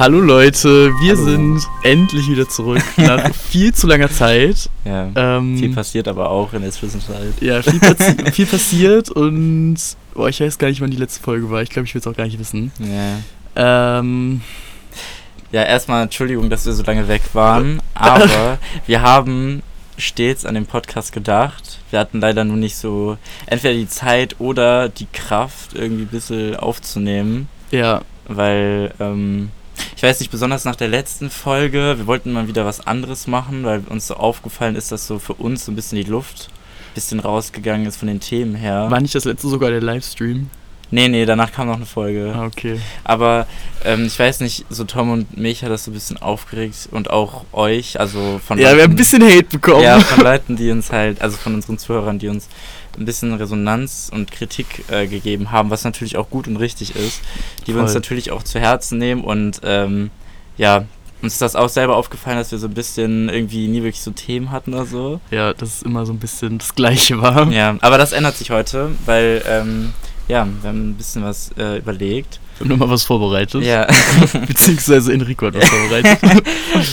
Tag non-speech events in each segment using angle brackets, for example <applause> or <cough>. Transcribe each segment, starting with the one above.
Hallo Leute, wir Hallo. sind endlich wieder zurück <laughs> nach viel zu langer Zeit. Ja, ähm, viel passiert aber auch in der Zwischenzeit. Ja, viel, passi <laughs> viel passiert und boah, ich weiß gar nicht, wann die letzte Folge war. Ich glaube, ich will es auch gar nicht wissen. Ja. Ähm, ja, erstmal Entschuldigung, dass wir so lange weg waren, aber <laughs> wir haben stets an den Podcast gedacht. Wir hatten leider nur nicht so entweder die Zeit oder die Kraft, irgendwie ein bisschen aufzunehmen. Ja. Weil, ähm, ich weiß nicht, besonders nach der letzten Folge, wir wollten mal wieder was anderes machen, weil uns so aufgefallen ist, dass so für uns so ein bisschen die Luft ein bisschen rausgegangen ist von den Themen her. War nicht das letzte sogar der Livestream? Nee, nee, danach kam noch eine Folge. Ah, okay. Aber ähm, ich weiß nicht, so Tom und mich hat das so ein bisschen aufgeregt und auch euch, also von Ja, Leuten, wir haben ein bisschen Hate bekommen. Ja, von Leuten, die uns halt, also von unseren Zuhörern, die uns ein bisschen Resonanz und Kritik äh, gegeben haben, was natürlich auch gut und richtig ist, die Voll. wir uns natürlich auch zu Herzen nehmen und ähm, ja, uns ist das auch selber aufgefallen, dass wir so ein bisschen irgendwie nie wirklich so Themen hatten oder so. Ja, dass es immer so ein bisschen das Gleiche war. Ja, aber das ändert sich heute, weil ähm, ja, wir haben ein bisschen was äh, überlegt. Haben nochmal was vorbereitet. Ja. <laughs> Beziehungsweise Enrico hat was vorbereitet.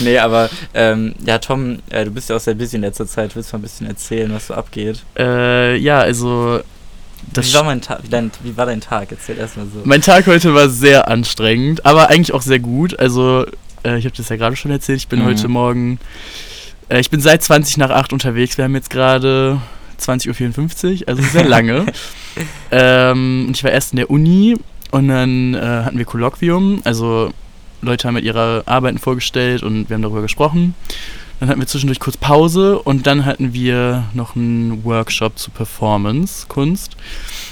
<laughs> nee, aber ähm, ja, Tom, äh, du bist ja auch sehr busy in letzter Zeit. Willst du mal ein bisschen erzählen, was so abgeht? Äh, ja, also. wie, war mein wie, dein, wie war dein Tag? Erzähl erstmal so. Mein Tag heute war sehr anstrengend, aber eigentlich auch sehr gut. Also, äh, ich habe das ja gerade schon erzählt. Ich bin mhm. heute Morgen. Äh, ich bin seit 20 nach 8 unterwegs. Wir haben jetzt gerade 20.54 Uhr, also sehr lange. <laughs> ähm, und ich war erst in der Uni und dann äh, hatten wir Kolloquium, also Leute haben mit ihrer Arbeiten vorgestellt und wir haben darüber gesprochen. Dann hatten wir zwischendurch kurz Pause und dann hatten wir noch einen Workshop zu Performance, Kunst.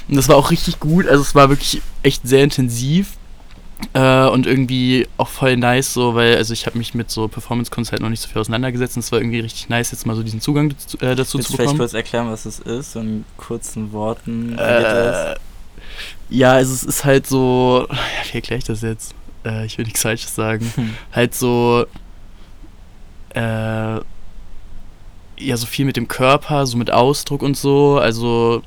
Und das war auch richtig gut, also es war wirklich echt sehr intensiv. Äh, und irgendwie auch voll nice, so, weil, also ich habe mich mit so Performance-Kunst halt noch nicht so viel auseinandergesetzt und es war irgendwie richtig nice, jetzt mal so diesen Zugang dazu, äh, dazu Willst zu bekommen. vielleicht kurz erklären, was es ist, so in kurzen Worten? Äh, ja, also es ist halt so, wie erkläre ich das jetzt? Äh, ich will nichts Falsches sagen. Hm. Halt so, äh, ja, so viel mit dem Körper, so mit Ausdruck und so, also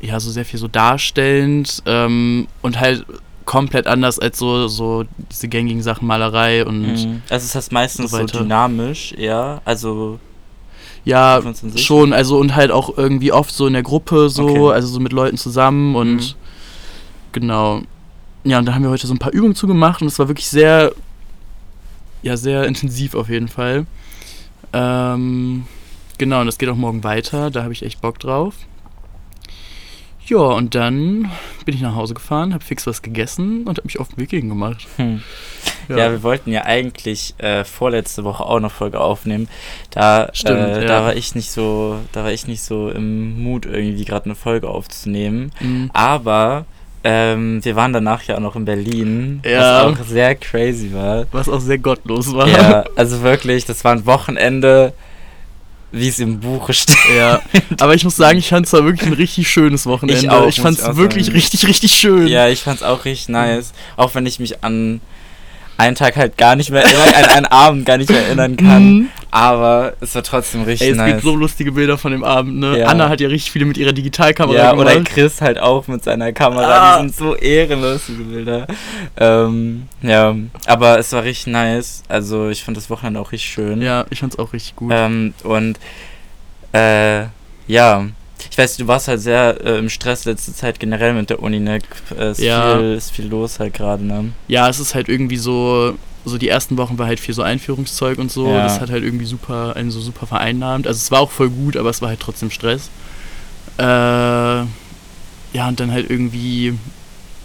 ja, so sehr viel so darstellend ähm, und halt komplett anders als so, so diese gängigen Sachen Malerei und. Mhm. Also ist das meistens so, so dynamisch, ja, also. Ja, schon, also und halt auch irgendwie oft so in der Gruppe so, okay. also so mit Leuten zusammen und mhm. genau. Ja, und da haben wir heute so ein paar Übungen zugemacht und es war wirklich sehr, ja, sehr intensiv auf jeden Fall. Ähm, genau, und das geht auch morgen weiter, da habe ich echt Bock drauf. Ja, und dann bin ich nach Hause gefahren, habe fix was gegessen und habe mich auf den Weg gegen gemacht. Hm. Ja. ja. wir wollten ja eigentlich äh, vorletzte Woche auch noch Folge aufnehmen. Da, Stimmt, äh, ja. da war ich nicht so, da war ich nicht so im Mut irgendwie gerade eine Folge aufzunehmen. Mhm. Aber ähm, wir waren danach ja auch noch in Berlin, ja. was auch sehr crazy war. Was auch sehr gottlos war. Ja, <laughs> also wirklich, das war ein Wochenende wie es im Buche steht. Ja, <laughs> aber ich muss sagen, ich fand es war wirklich ein richtig schönes Wochenende. Ich, auch, ich fand es wirklich sagen. richtig, richtig schön. Ja, ich fand es auch richtig nice. Auch wenn ich mich an einen Tag halt gar nicht mehr erinnern, an einen Abend gar nicht mehr erinnern kann. Mhm. Aber es war trotzdem richtig Ey, es nice. Es gibt so lustige Bilder von dem Abend, ne? Ja. Anna hat ja richtig viele mit ihrer Digitalkamera ja, gemacht. oder Chris halt auch mit seiner Kamera. Ah. Die sind so ehrenlos, diese Bilder. Ähm, ja, aber es war richtig nice. Also ich fand das Wochenende auch richtig schön. Ja, ich fand es auch richtig gut. Ähm, und äh, ja, ich weiß, du warst halt sehr äh, im Stress letzte Zeit generell mit der Uni, ne? Äh, ist, ja. viel, ist viel los halt gerade, ne? Ja, es ist halt irgendwie so, so die ersten Wochen war halt viel so Einführungszeug und so. Ja. Das hat halt irgendwie super, einen so super vereinnahmt. Also es war auch voll gut, aber es war halt trotzdem Stress. Äh, ja, und dann halt irgendwie,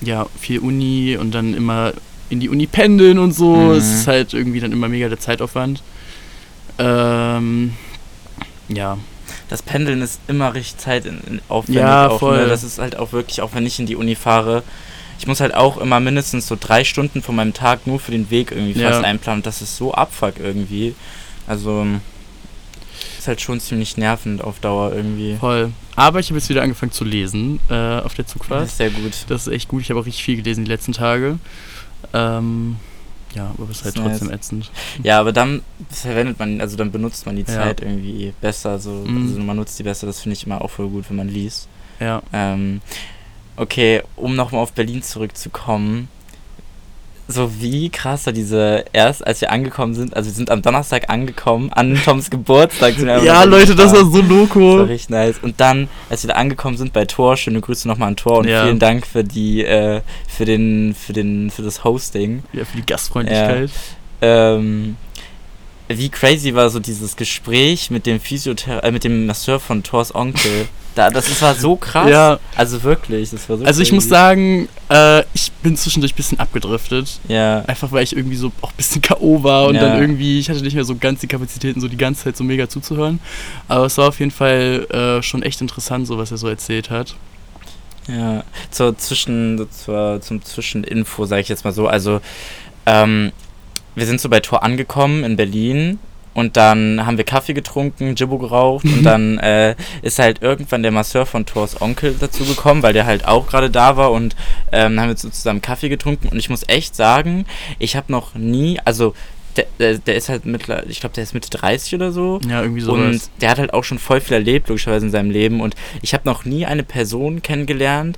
ja, viel Uni und dann immer in die Uni pendeln und so. Mhm. Es ist halt irgendwie dann immer mega der Zeitaufwand. Ähm, ja, das Pendeln ist immer richtig zeitaufwendig. Ja, auch, ne? voll. Ne? Das ist halt auch wirklich, auch wenn ich in die Uni fahre, ich muss halt auch immer mindestens so drei Stunden von meinem Tag nur für den Weg irgendwie ja. fast einplanen. Das ist so abfuck irgendwie. Also ist halt schon ziemlich nervend auf Dauer irgendwie. Voll. Aber ich habe jetzt wieder angefangen zu lesen äh, auf der Zugfahrt. Das ist sehr gut. Das ist echt gut. Ich habe auch richtig viel gelesen die letzten Tage. Ähm, ja, aber es ist halt trotzdem nice. ätzend. Ja, aber dann verwendet man, also dann benutzt man die Zeit ja. irgendwie besser. So, mhm. Also man nutzt die besser, das finde ich immer auch voll gut, wenn man liest. Ja. Ähm, okay, um nochmal auf Berlin zurückzukommen. So wie krass da diese, erst als wir angekommen sind, also wir sind am Donnerstag angekommen, an Toms Geburtstag. ja, Leute, das war so loco. Das war richtig nice. Und dann, als wir da angekommen sind bei Tor, schöne Grüße nochmal an Tor und ja. vielen Dank für die, äh, für den, für den, für das Hosting. Ja, für die Gastfreundlichkeit. Ja. Ähm, wie crazy war so dieses Gespräch mit dem Physiotherapeuten, äh, mit dem Masseur von Thors Onkel. <laughs> Da, das, war so krass. Ja. Also wirklich, das war so Also crazy. ich muss sagen, äh, ich bin zwischendurch ein bisschen abgedriftet. Ja. Einfach weil ich irgendwie so auch ein bisschen K.O. war und ja. dann irgendwie, ich hatte nicht mehr so ganz die Kapazitäten, so die ganze Zeit so mega zuzuhören. Aber es war auf jeden Fall äh, schon echt interessant, so was er so erzählt hat. Ja, zur Zwischen, zur, zum Zwischeninfo, sage ich jetzt mal so. Also, ähm, wir sind so bei Tor angekommen in Berlin und dann haben wir Kaffee getrunken, Jibbo geraucht und <laughs> dann äh, ist halt irgendwann der Masseur von Thors Onkel dazu gekommen, weil der halt auch gerade da war und ähm, haben wir so zusammen Kaffee getrunken und ich muss echt sagen, ich habe noch nie, also der, der, der, ist halt mittlerweile, ich glaube, der ist Mitte 30 oder so. Ja, irgendwie so. Und der hat halt auch schon voll viel erlebt, logischerweise in seinem Leben. Und ich habe noch nie eine Person kennengelernt,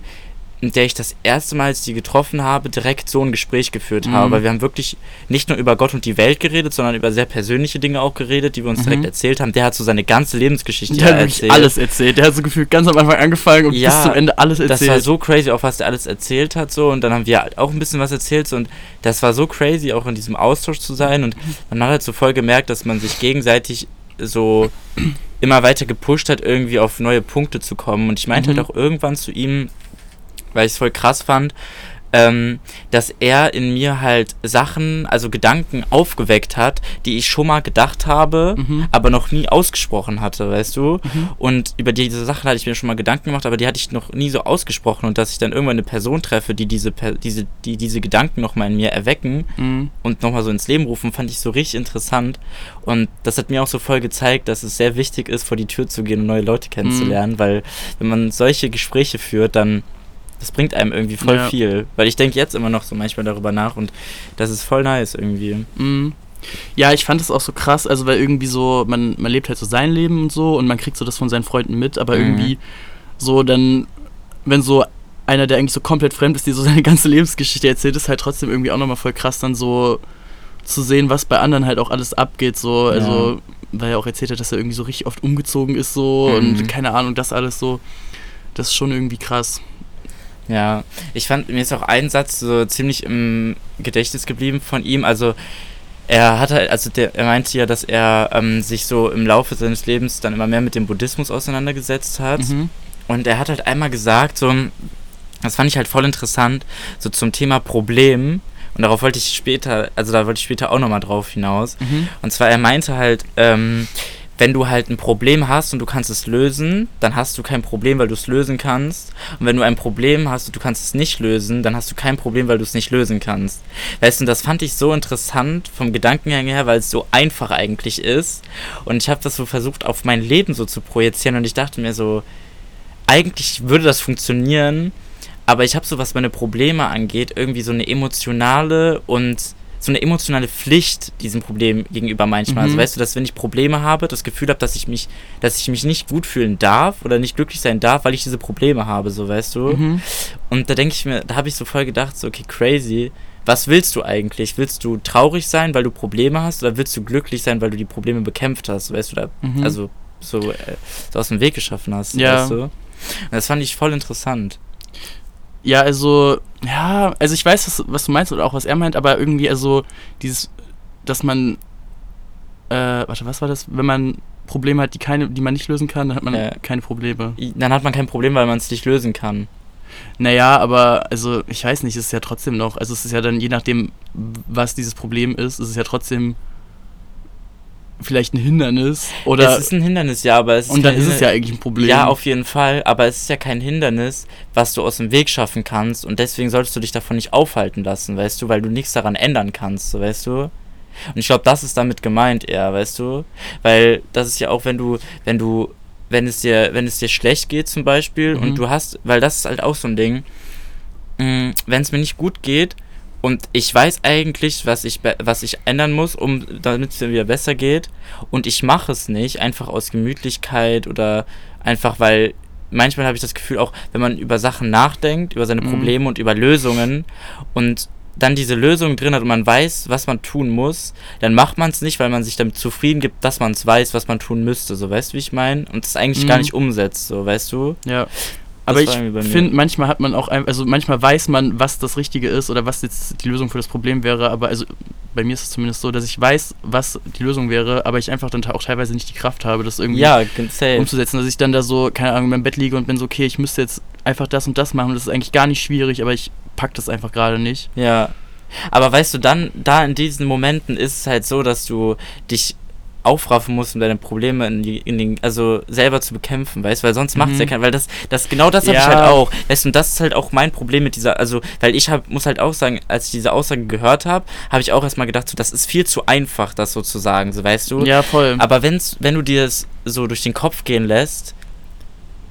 mit der ich das erste Mal, als ich die getroffen habe, direkt so ein Gespräch geführt mhm. habe. Wir haben wirklich nicht nur über Gott und die Welt geredet, sondern über sehr persönliche Dinge auch geredet, die wir uns mhm. direkt erzählt haben. Der hat so seine ganze Lebensgeschichte der hat erzählt. alles erzählt. Der hat so gefühlt ganz am Anfang angefangen und ja, bis zum Ende alles erzählt. Das war so crazy, auch was der alles erzählt hat. so Und dann haben wir halt auch ein bisschen was erzählt. So, und das war so crazy, auch in diesem Austausch zu sein. Und man hat halt so voll gemerkt, dass man sich gegenseitig so immer weiter gepusht hat, irgendwie auf neue Punkte zu kommen. Und ich meinte halt mhm. halt auch irgendwann zu ihm, weil ich es voll krass fand, ähm, dass er in mir halt Sachen, also Gedanken aufgeweckt hat, die ich schon mal gedacht habe, mhm. aber noch nie ausgesprochen hatte, weißt du? Mhm. Und über diese Sachen hatte ich mir schon mal Gedanken gemacht, aber die hatte ich noch nie so ausgesprochen und dass ich dann irgendwann eine Person treffe, die diese, diese, die diese Gedanken nochmal in mir erwecken mhm. und nochmal so ins Leben rufen, fand ich so richtig interessant. Und das hat mir auch so voll gezeigt, dass es sehr wichtig ist, vor die Tür zu gehen und neue Leute kennenzulernen, mhm. weil wenn man solche Gespräche führt, dann das bringt einem irgendwie voll ja. viel. Weil ich denke jetzt immer noch so manchmal darüber nach und das ist voll nice irgendwie. Mhm. Ja, ich fand es auch so krass, also weil irgendwie so, man, man lebt halt so sein Leben und so und man kriegt so das von seinen Freunden mit, aber mhm. irgendwie so dann, wenn so einer, der eigentlich so komplett fremd ist, die so seine ganze Lebensgeschichte erzählt, ist halt trotzdem irgendwie auch nochmal voll krass, dann so zu sehen, was bei anderen halt auch alles abgeht, so, ja. also, weil er auch erzählt hat, dass er irgendwie so richtig oft umgezogen ist, so, mhm. und keine Ahnung, das alles so, das ist schon irgendwie krass. Ja, ich fand, mir ist auch ein Satz so ziemlich im Gedächtnis geblieben von ihm. Also, er hatte, also der, er meinte ja, dass er ähm, sich so im Laufe seines Lebens dann immer mehr mit dem Buddhismus auseinandergesetzt hat. Mhm. Und er hat halt einmal gesagt, so, das fand ich halt voll interessant, so zum Thema Problem. Und darauf wollte ich später, also da wollte ich später auch nochmal drauf hinaus. Mhm. Und zwar, er meinte halt, ähm, wenn du halt ein Problem hast und du kannst es lösen, dann hast du kein Problem, weil du es lösen kannst. Und wenn du ein Problem hast und du kannst es nicht lösen, dann hast du kein Problem, weil du es nicht lösen kannst. Weißt du, das fand ich so interessant vom Gedankengang her, weil es so einfach eigentlich ist. Und ich habe das so versucht, auf mein Leben so zu projizieren. Und ich dachte mir so, eigentlich würde das funktionieren, aber ich habe so, was meine Probleme angeht, irgendwie so eine emotionale und so eine emotionale Pflicht diesem Problem gegenüber manchmal. Also mhm. Also weißt du, dass wenn ich Probleme habe, das Gefühl habe, dass ich mich, dass ich mich nicht gut fühlen darf oder nicht glücklich sein darf, weil ich diese Probleme habe, so weißt du. Mhm. Und da denke ich mir, da habe ich so voll gedacht, so okay, crazy. Was willst du eigentlich? Willst du traurig sein, weil du Probleme hast, oder willst du glücklich sein, weil du die Probleme bekämpft hast, weißt du, da, mhm. also so, äh, so aus dem Weg geschaffen hast, ja. weißt du? Und das fand ich voll interessant. Ja, also, ja, also ich weiß, was, was, du meinst oder auch was er meint, aber irgendwie, also dieses, dass man, äh, warte, was war das? Wenn man Probleme hat, die, keine, die man nicht lösen kann, dann hat man äh, keine Probleme. Dann hat man kein Problem, weil man es nicht lösen kann. Naja, aber also ich weiß nicht, es ist ja trotzdem noch, also es ist ja dann je nachdem, was dieses Problem ist, es ist ja trotzdem vielleicht ein Hindernis oder es ist ein Hindernis ja aber es ist und dann ist es ja eigentlich ein Problem. Ja auf jeden Fall aber es ist ja kein Hindernis was du aus dem Weg schaffen kannst und deswegen solltest du dich davon nicht aufhalten lassen weißt du weil du nichts daran ändern kannst so weißt du? Und ich glaube das ist damit gemeint eher weißt du? Weil das ist ja auch wenn du wenn du wenn es dir wenn es dir schlecht geht zum Beispiel mhm. und du hast weil das ist halt auch so ein Ding mm, wenn es mir nicht gut geht und ich weiß eigentlich, was ich, was ich ändern muss, um damit es mir wieder besser geht. Und ich mache es nicht, einfach aus Gemütlichkeit oder einfach weil manchmal habe ich das Gefühl, auch wenn man über Sachen nachdenkt, über seine mhm. Probleme mhm. und über Lösungen und dann diese Lösung drin hat und man weiß, was man tun muss, dann macht man es nicht, weil man sich damit zufrieden gibt, dass man es weiß, was man tun müsste. So, weißt du, wie ich meine? Und es eigentlich mhm. gar nicht umsetzt, so, weißt du? Ja. Aber ich finde, manchmal hat man auch, ein, also manchmal weiß man, was das Richtige ist oder was jetzt die Lösung für das Problem wäre, aber also bei mir ist es zumindest so, dass ich weiß, was die Lösung wäre, aber ich einfach dann auch teilweise nicht die Kraft habe, das irgendwie ja, umzusetzen. Dass ich dann da so, keine Ahnung, in meinem Bett liege und bin so, okay, ich müsste jetzt einfach das und das machen. Das ist eigentlich gar nicht schwierig, aber ich pack das einfach gerade nicht. Ja. Aber weißt du, dann, da in diesen Momenten ist es halt so, dass du dich aufraffen musst, um deine Probleme in, die, in den, also selber zu bekämpfen, weißt du, weil sonst mhm. macht es ja kein, weil das, das, genau das habe ja. ich halt auch, weißt du, und das ist halt auch mein Problem mit dieser, also, weil ich hab, muss halt auch sagen, als ich diese Aussage gehört habe, habe ich auch erstmal gedacht, so, das ist viel zu einfach, das sozusagen, so, weißt du? Ja, voll. Aber wenn's, wenn du dir das so durch den Kopf gehen lässt,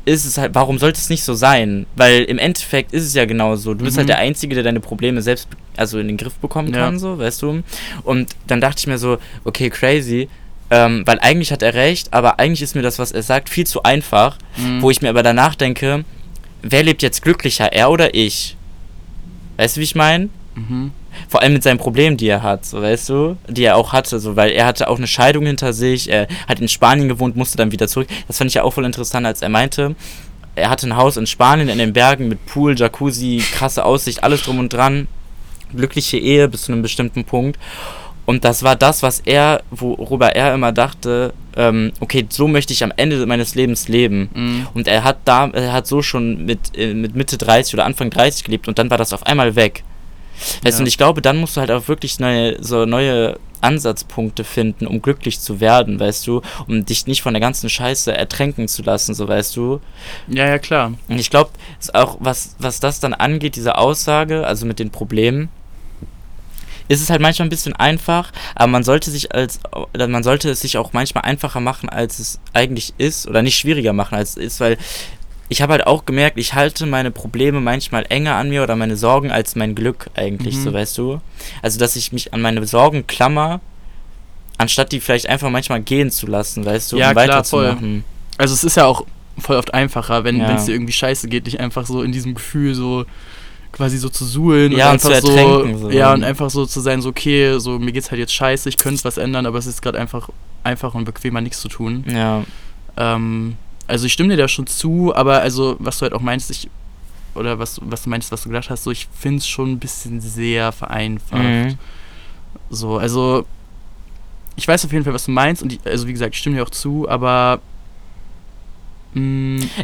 ist es halt, warum sollte es nicht so sein? Weil im Endeffekt ist es ja genauso. Du bist halt mhm. halt der Einzige, der deine Probleme selbst, also in den Griff bekommen kann, ja. so, weißt du? Und dann dachte ich mir so, okay, crazy, ähm, weil eigentlich hat er recht, aber eigentlich ist mir das, was er sagt, viel zu einfach, mhm. wo ich mir aber danach denke, wer lebt jetzt glücklicher, er oder ich? Weißt du, wie ich meine? Mhm. Vor allem mit seinen Problemen, die er hat, so weißt du, die er auch hatte, so weil er hatte auch eine Scheidung hinter sich, er hat in Spanien gewohnt, musste dann wieder zurück. Das fand ich ja auch voll interessant, als er meinte, er hatte ein Haus in Spanien in den Bergen mit Pool, Jacuzzi, krasse Aussicht, alles drum und dran, glückliche Ehe bis zu einem bestimmten Punkt. Und das war das, was er, worüber er immer dachte, ähm, okay, so möchte ich am Ende meines Lebens leben. Mhm. Und er hat da, er hat so schon mit, äh, mit Mitte 30 oder Anfang 30 gelebt und dann war das auf einmal weg. Weißt ja. und ich glaube, dann musst du halt auch wirklich neue, so neue Ansatzpunkte finden, um glücklich zu werden, weißt du, um dich nicht von der ganzen Scheiße ertränken zu lassen, so weißt du. Ja, ja, klar. Und ich glaube, auch was, was das dann angeht, diese Aussage, also mit den Problemen, ist es halt manchmal ein bisschen einfach, aber man sollte sich als man sollte es sich auch manchmal einfacher machen, als es eigentlich ist oder nicht schwieriger machen, als es ist, weil ich habe halt auch gemerkt, ich halte meine Probleme manchmal enger an mir oder meine Sorgen als mein Glück eigentlich, mhm. so weißt du. Also, dass ich mich an meine Sorgen klammer, anstatt die vielleicht einfach manchmal gehen zu lassen, weißt du, ja, um weiterzumachen. Also, es ist ja auch voll oft einfacher, wenn ja. es dir irgendwie scheiße geht, dich einfach so in diesem Gefühl so quasi so zu suhlen ja, und, und einfach so, so, ja und einfach so zu sein so okay so mir geht's halt jetzt scheiße ich könnte was ändern aber es ist gerade einfach einfach und bequemer nichts zu tun ja ähm, also ich stimme dir da schon zu aber also was du halt auch meinst ich oder was was du meinst was du gedacht hast so ich finde es schon ein bisschen sehr vereinfacht mhm. so also ich weiß auf jeden Fall was du meinst und ich, also wie gesagt ich stimme dir auch zu aber.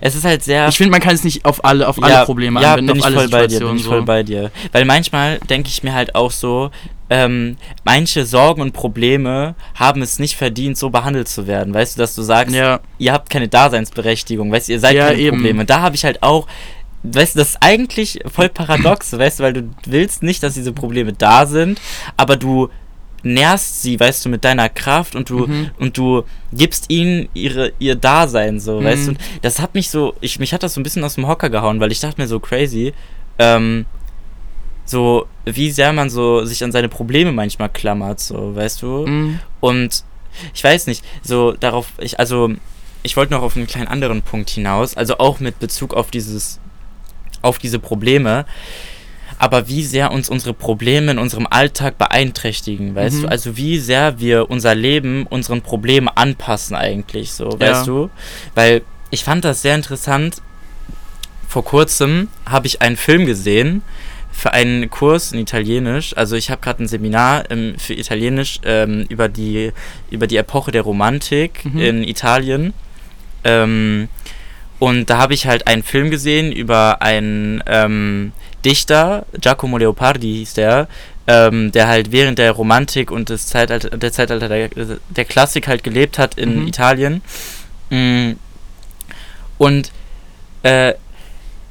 Es ist halt sehr. Ich finde, man kann es nicht auf alle, auf alle Probleme ja, anwenden, bin auf ich alle voll bei dir, bin ich so. voll bei dir. Weil manchmal denke ich mir halt auch so, ähm, manche Sorgen und Probleme haben es nicht verdient, so behandelt zu werden. Weißt du, dass du sagst, ja. ihr habt keine Daseinsberechtigung, weißt du, ihr seid ja, keine eben. Probleme. Da habe ich halt auch, weißt du, das ist eigentlich voll paradox, <clears throat> weißt du, weil du willst nicht, dass diese Probleme da sind, aber du nährst sie, weißt du, mit deiner Kraft und du mhm. und du gibst ihnen ihre ihr Dasein so, mhm. weißt du. Das hat mich so, ich mich hat das so ein bisschen aus dem Hocker gehauen, weil ich dachte mir so crazy, ähm, so wie sehr man so sich an seine Probleme manchmal klammert, so, weißt du. Mhm. Und ich weiß nicht, so darauf, ich also ich wollte noch auf einen kleinen anderen Punkt hinaus, also auch mit Bezug auf dieses auf diese Probleme aber wie sehr uns unsere Probleme in unserem Alltag beeinträchtigen, weißt mhm. du? Also wie sehr wir unser Leben unseren Problemen anpassen eigentlich, so, ja. weißt du? Weil ich fand das sehr interessant. Vor kurzem habe ich einen Film gesehen für einen Kurs in Italienisch. Also ich habe gerade ein Seminar ähm, für Italienisch ähm, über die über die Epoche der Romantik mhm. in Italien. Ähm, und da habe ich halt einen Film gesehen über einen ähm, Dichter, Giacomo Leopardi hieß der, ähm, der halt während der Romantik und des Zeitalter, der Zeitalter der, der Klassik halt gelebt hat in mhm. Italien. Mm. Und äh,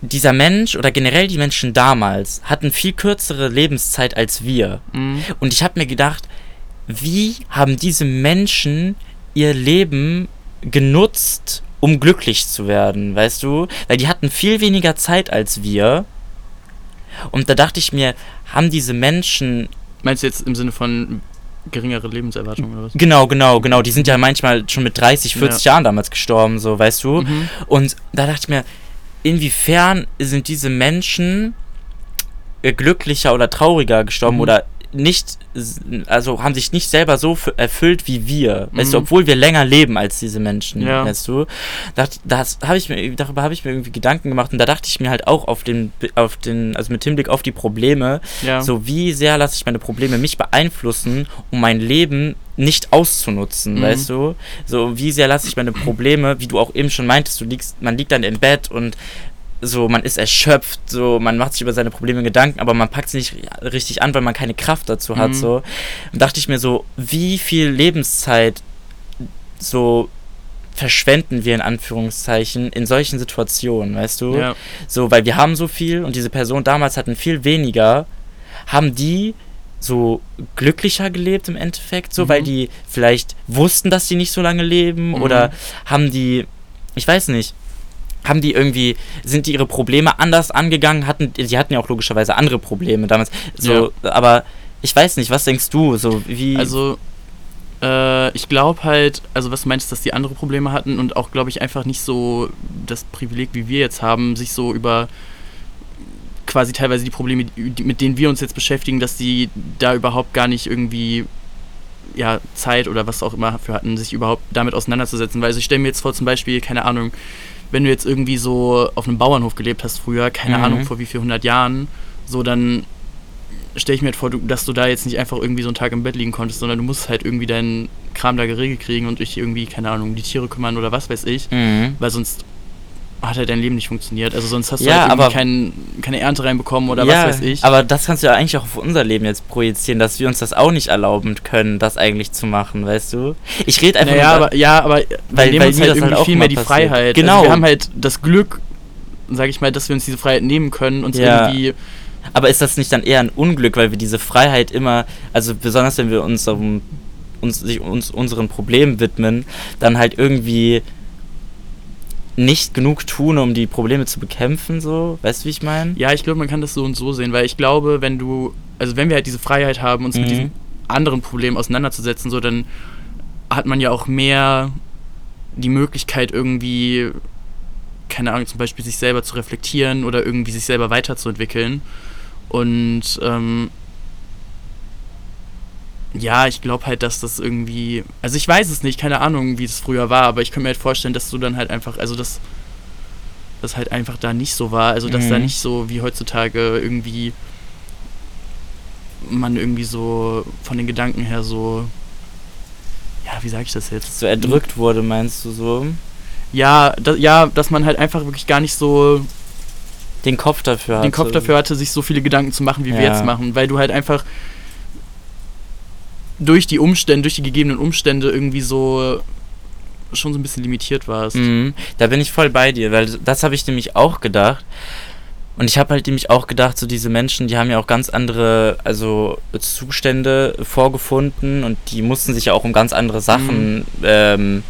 dieser Mensch oder generell die Menschen damals hatten viel kürzere Lebenszeit als wir. Mhm. Und ich habe mir gedacht, wie haben diese Menschen ihr Leben genutzt, um glücklich zu werden, weißt du? Weil die hatten viel weniger Zeit als wir und da dachte ich mir, haben diese Menschen. Meinst du jetzt im Sinne von geringere Lebenserwartung oder was? Genau, genau, genau. Die sind ja manchmal schon mit 30, 40 ja. Jahren damals gestorben, so, weißt du? Mhm. Und da dachte ich mir, inwiefern sind diese Menschen glücklicher oder trauriger gestorben mhm. oder nicht, also haben sich nicht selber so erfüllt wie wir, mhm. weißt du, mhm. obwohl wir länger leben als diese Menschen, ja. weißt du. Das, das habe ich mir, darüber habe ich mir irgendwie Gedanken gemacht und da dachte ich mir halt auch auf den, auf den, also mit Hinblick auf die Probleme, ja. so wie sehr lasse ich meine Probleme mich beeinflussen, um mein Leben nicht auszunutzen, mhm. weißt du? So, wie sehr lasse ich meine Probleme, wie du auch eben schon meintest, du liegst, man liegt dann im Bett und so, man ist erschöpft, so, man macht sich über seine Probleme Gedanken, aber man packt sie nicht richtig an, weil man keine Kraft dazu hat, mhm. so. Und dachte ich mir so, wie viel Lebenszeit so verschwenden wir in Anführungszeichen in solchen Situationen, weißt du? Ja. So, weil wir haben so viel und diese Person damals hatten viel weniger, haben die so glücklicher gelebt im Endeffekt, so, mhm. weil die vielleicht wussten, dass sie nicht so lange leben mhm. oder haben die, ich weiß nicht, haben die irgendwie, sind die ihre Probleme anders angegangen? Hatten, die hatten ja auch logischerweise andere Probleme damals. So, ja. aber ich weiß nicht, was denkst du? So, wie. Also, äh, ich glaube halt, also was du meinst, dass die andere Probleme hatten und auch, glaube ich, einfach nicht so das Privileg, wie wir jetzt haben, sich so über quasi teilweise die Probleme, die, mit denen wir uns jetzt beschäftigen, dass die da überhaupt gar nicht irgendwie ja, Zeit oder was auch immer für hatten, sich überhaupt damit auseinanderzusetzen. Weil also ich stelle mir jetzt vor, zum Beispiel, keine Ahnung, wenn du jetzt irgendwie so auf einem Bauernhof gelebt hast früher, keine mhm. Ahnung vor wie viel hundert Jahren, so dann stelle ich mir halt vor, dass du da jetzt nicht einfach irgendwie so einen Tag im Bett liegen konntest, sondern du musst halt irgendwie deinen Kram da geregelt kriegen und dich irgendwie, keine Ahnung, die Tiere kümmern oder was weiß ich, mhm. weil sonst hat halt dein Leben nicht funktioniert. Also sonst hast du ja, halt irgendwie kein, keine Ernte reinbekommen oder ja, was weiß ich. Aber das kannst du ja eigentlich auch auf unser Leben jetzt projizieren, dass wir uns das auch nicht erlauben können, das eigentlich zu machen, weißt du? Ich rede einfach naja, aber, Ja, aber weil, wir nehmen uns halt irgendwie halt viel mehr die passiert. Freiheit. Genau. Also wir haben halt das Glück, sag ich mal, dass wir uns diese Freiheit nehmen können und ja. irgendwie aber ist das nicht dann eher ein Unglück, weil wir diese Freiheit immer, also besonders wenn wir uns, um, uns, sich uns unseren Problemen widmen, dann halt irgendwie nicht genug tun, um die Probleme zu bekämpfen, so, weißt du, wie ich meine? Ja, ich glaube, man kann das so und so sehen, weil ich glaube, wenn du, also wenn wir halt diese Freiheit haben, uns mhm. mit diesen anderen Problemen auseinanderzusetzen, so, dann hat man ja auch mehr die Möglichkeit irgendwie, keine Ahnung, zum Beispiel sich selber zu reflektieren oder irgendwie sich selber weiterzuentwickeln. Und ähm, ja, ich glaube halt, dass das irgendwie. Also ich weiß es nicht, keine Ahnung, wie es früher war, aber ich kann mir halt vorstellen, dass du dann halt einfach, also dass das halt einfach da nicht so war. Also dass mhm. da nicht so wie heutzutage irgendwie man irgendwie so von den Gedanken her so. Ja, wie sage ich das jetzt? So erdrückt wurde, meinst du so? Ja, da, ja, dass man halt einfach wirklich gar nicht so den Kopf dafür hatte. Den Kopf dafür hatte, sich so viele Gedanken zu machen, wie ja. wir jetzt machen, weil du halt einfach durch die Umstände, durch die gegebenen Umstände irgendwie so schon so ein bisschen limitiert warst. Mhm, da bin ich voll bei dir, weil das habe ich nämlich auch gedacht. Und ich habe halt nämlich auch gedacht, so diese Menschen, die haben ja auch ganz andere, also Zustände vorgefunden und die mussten sich ja auch um ganz andere Sachen mhm. ähm,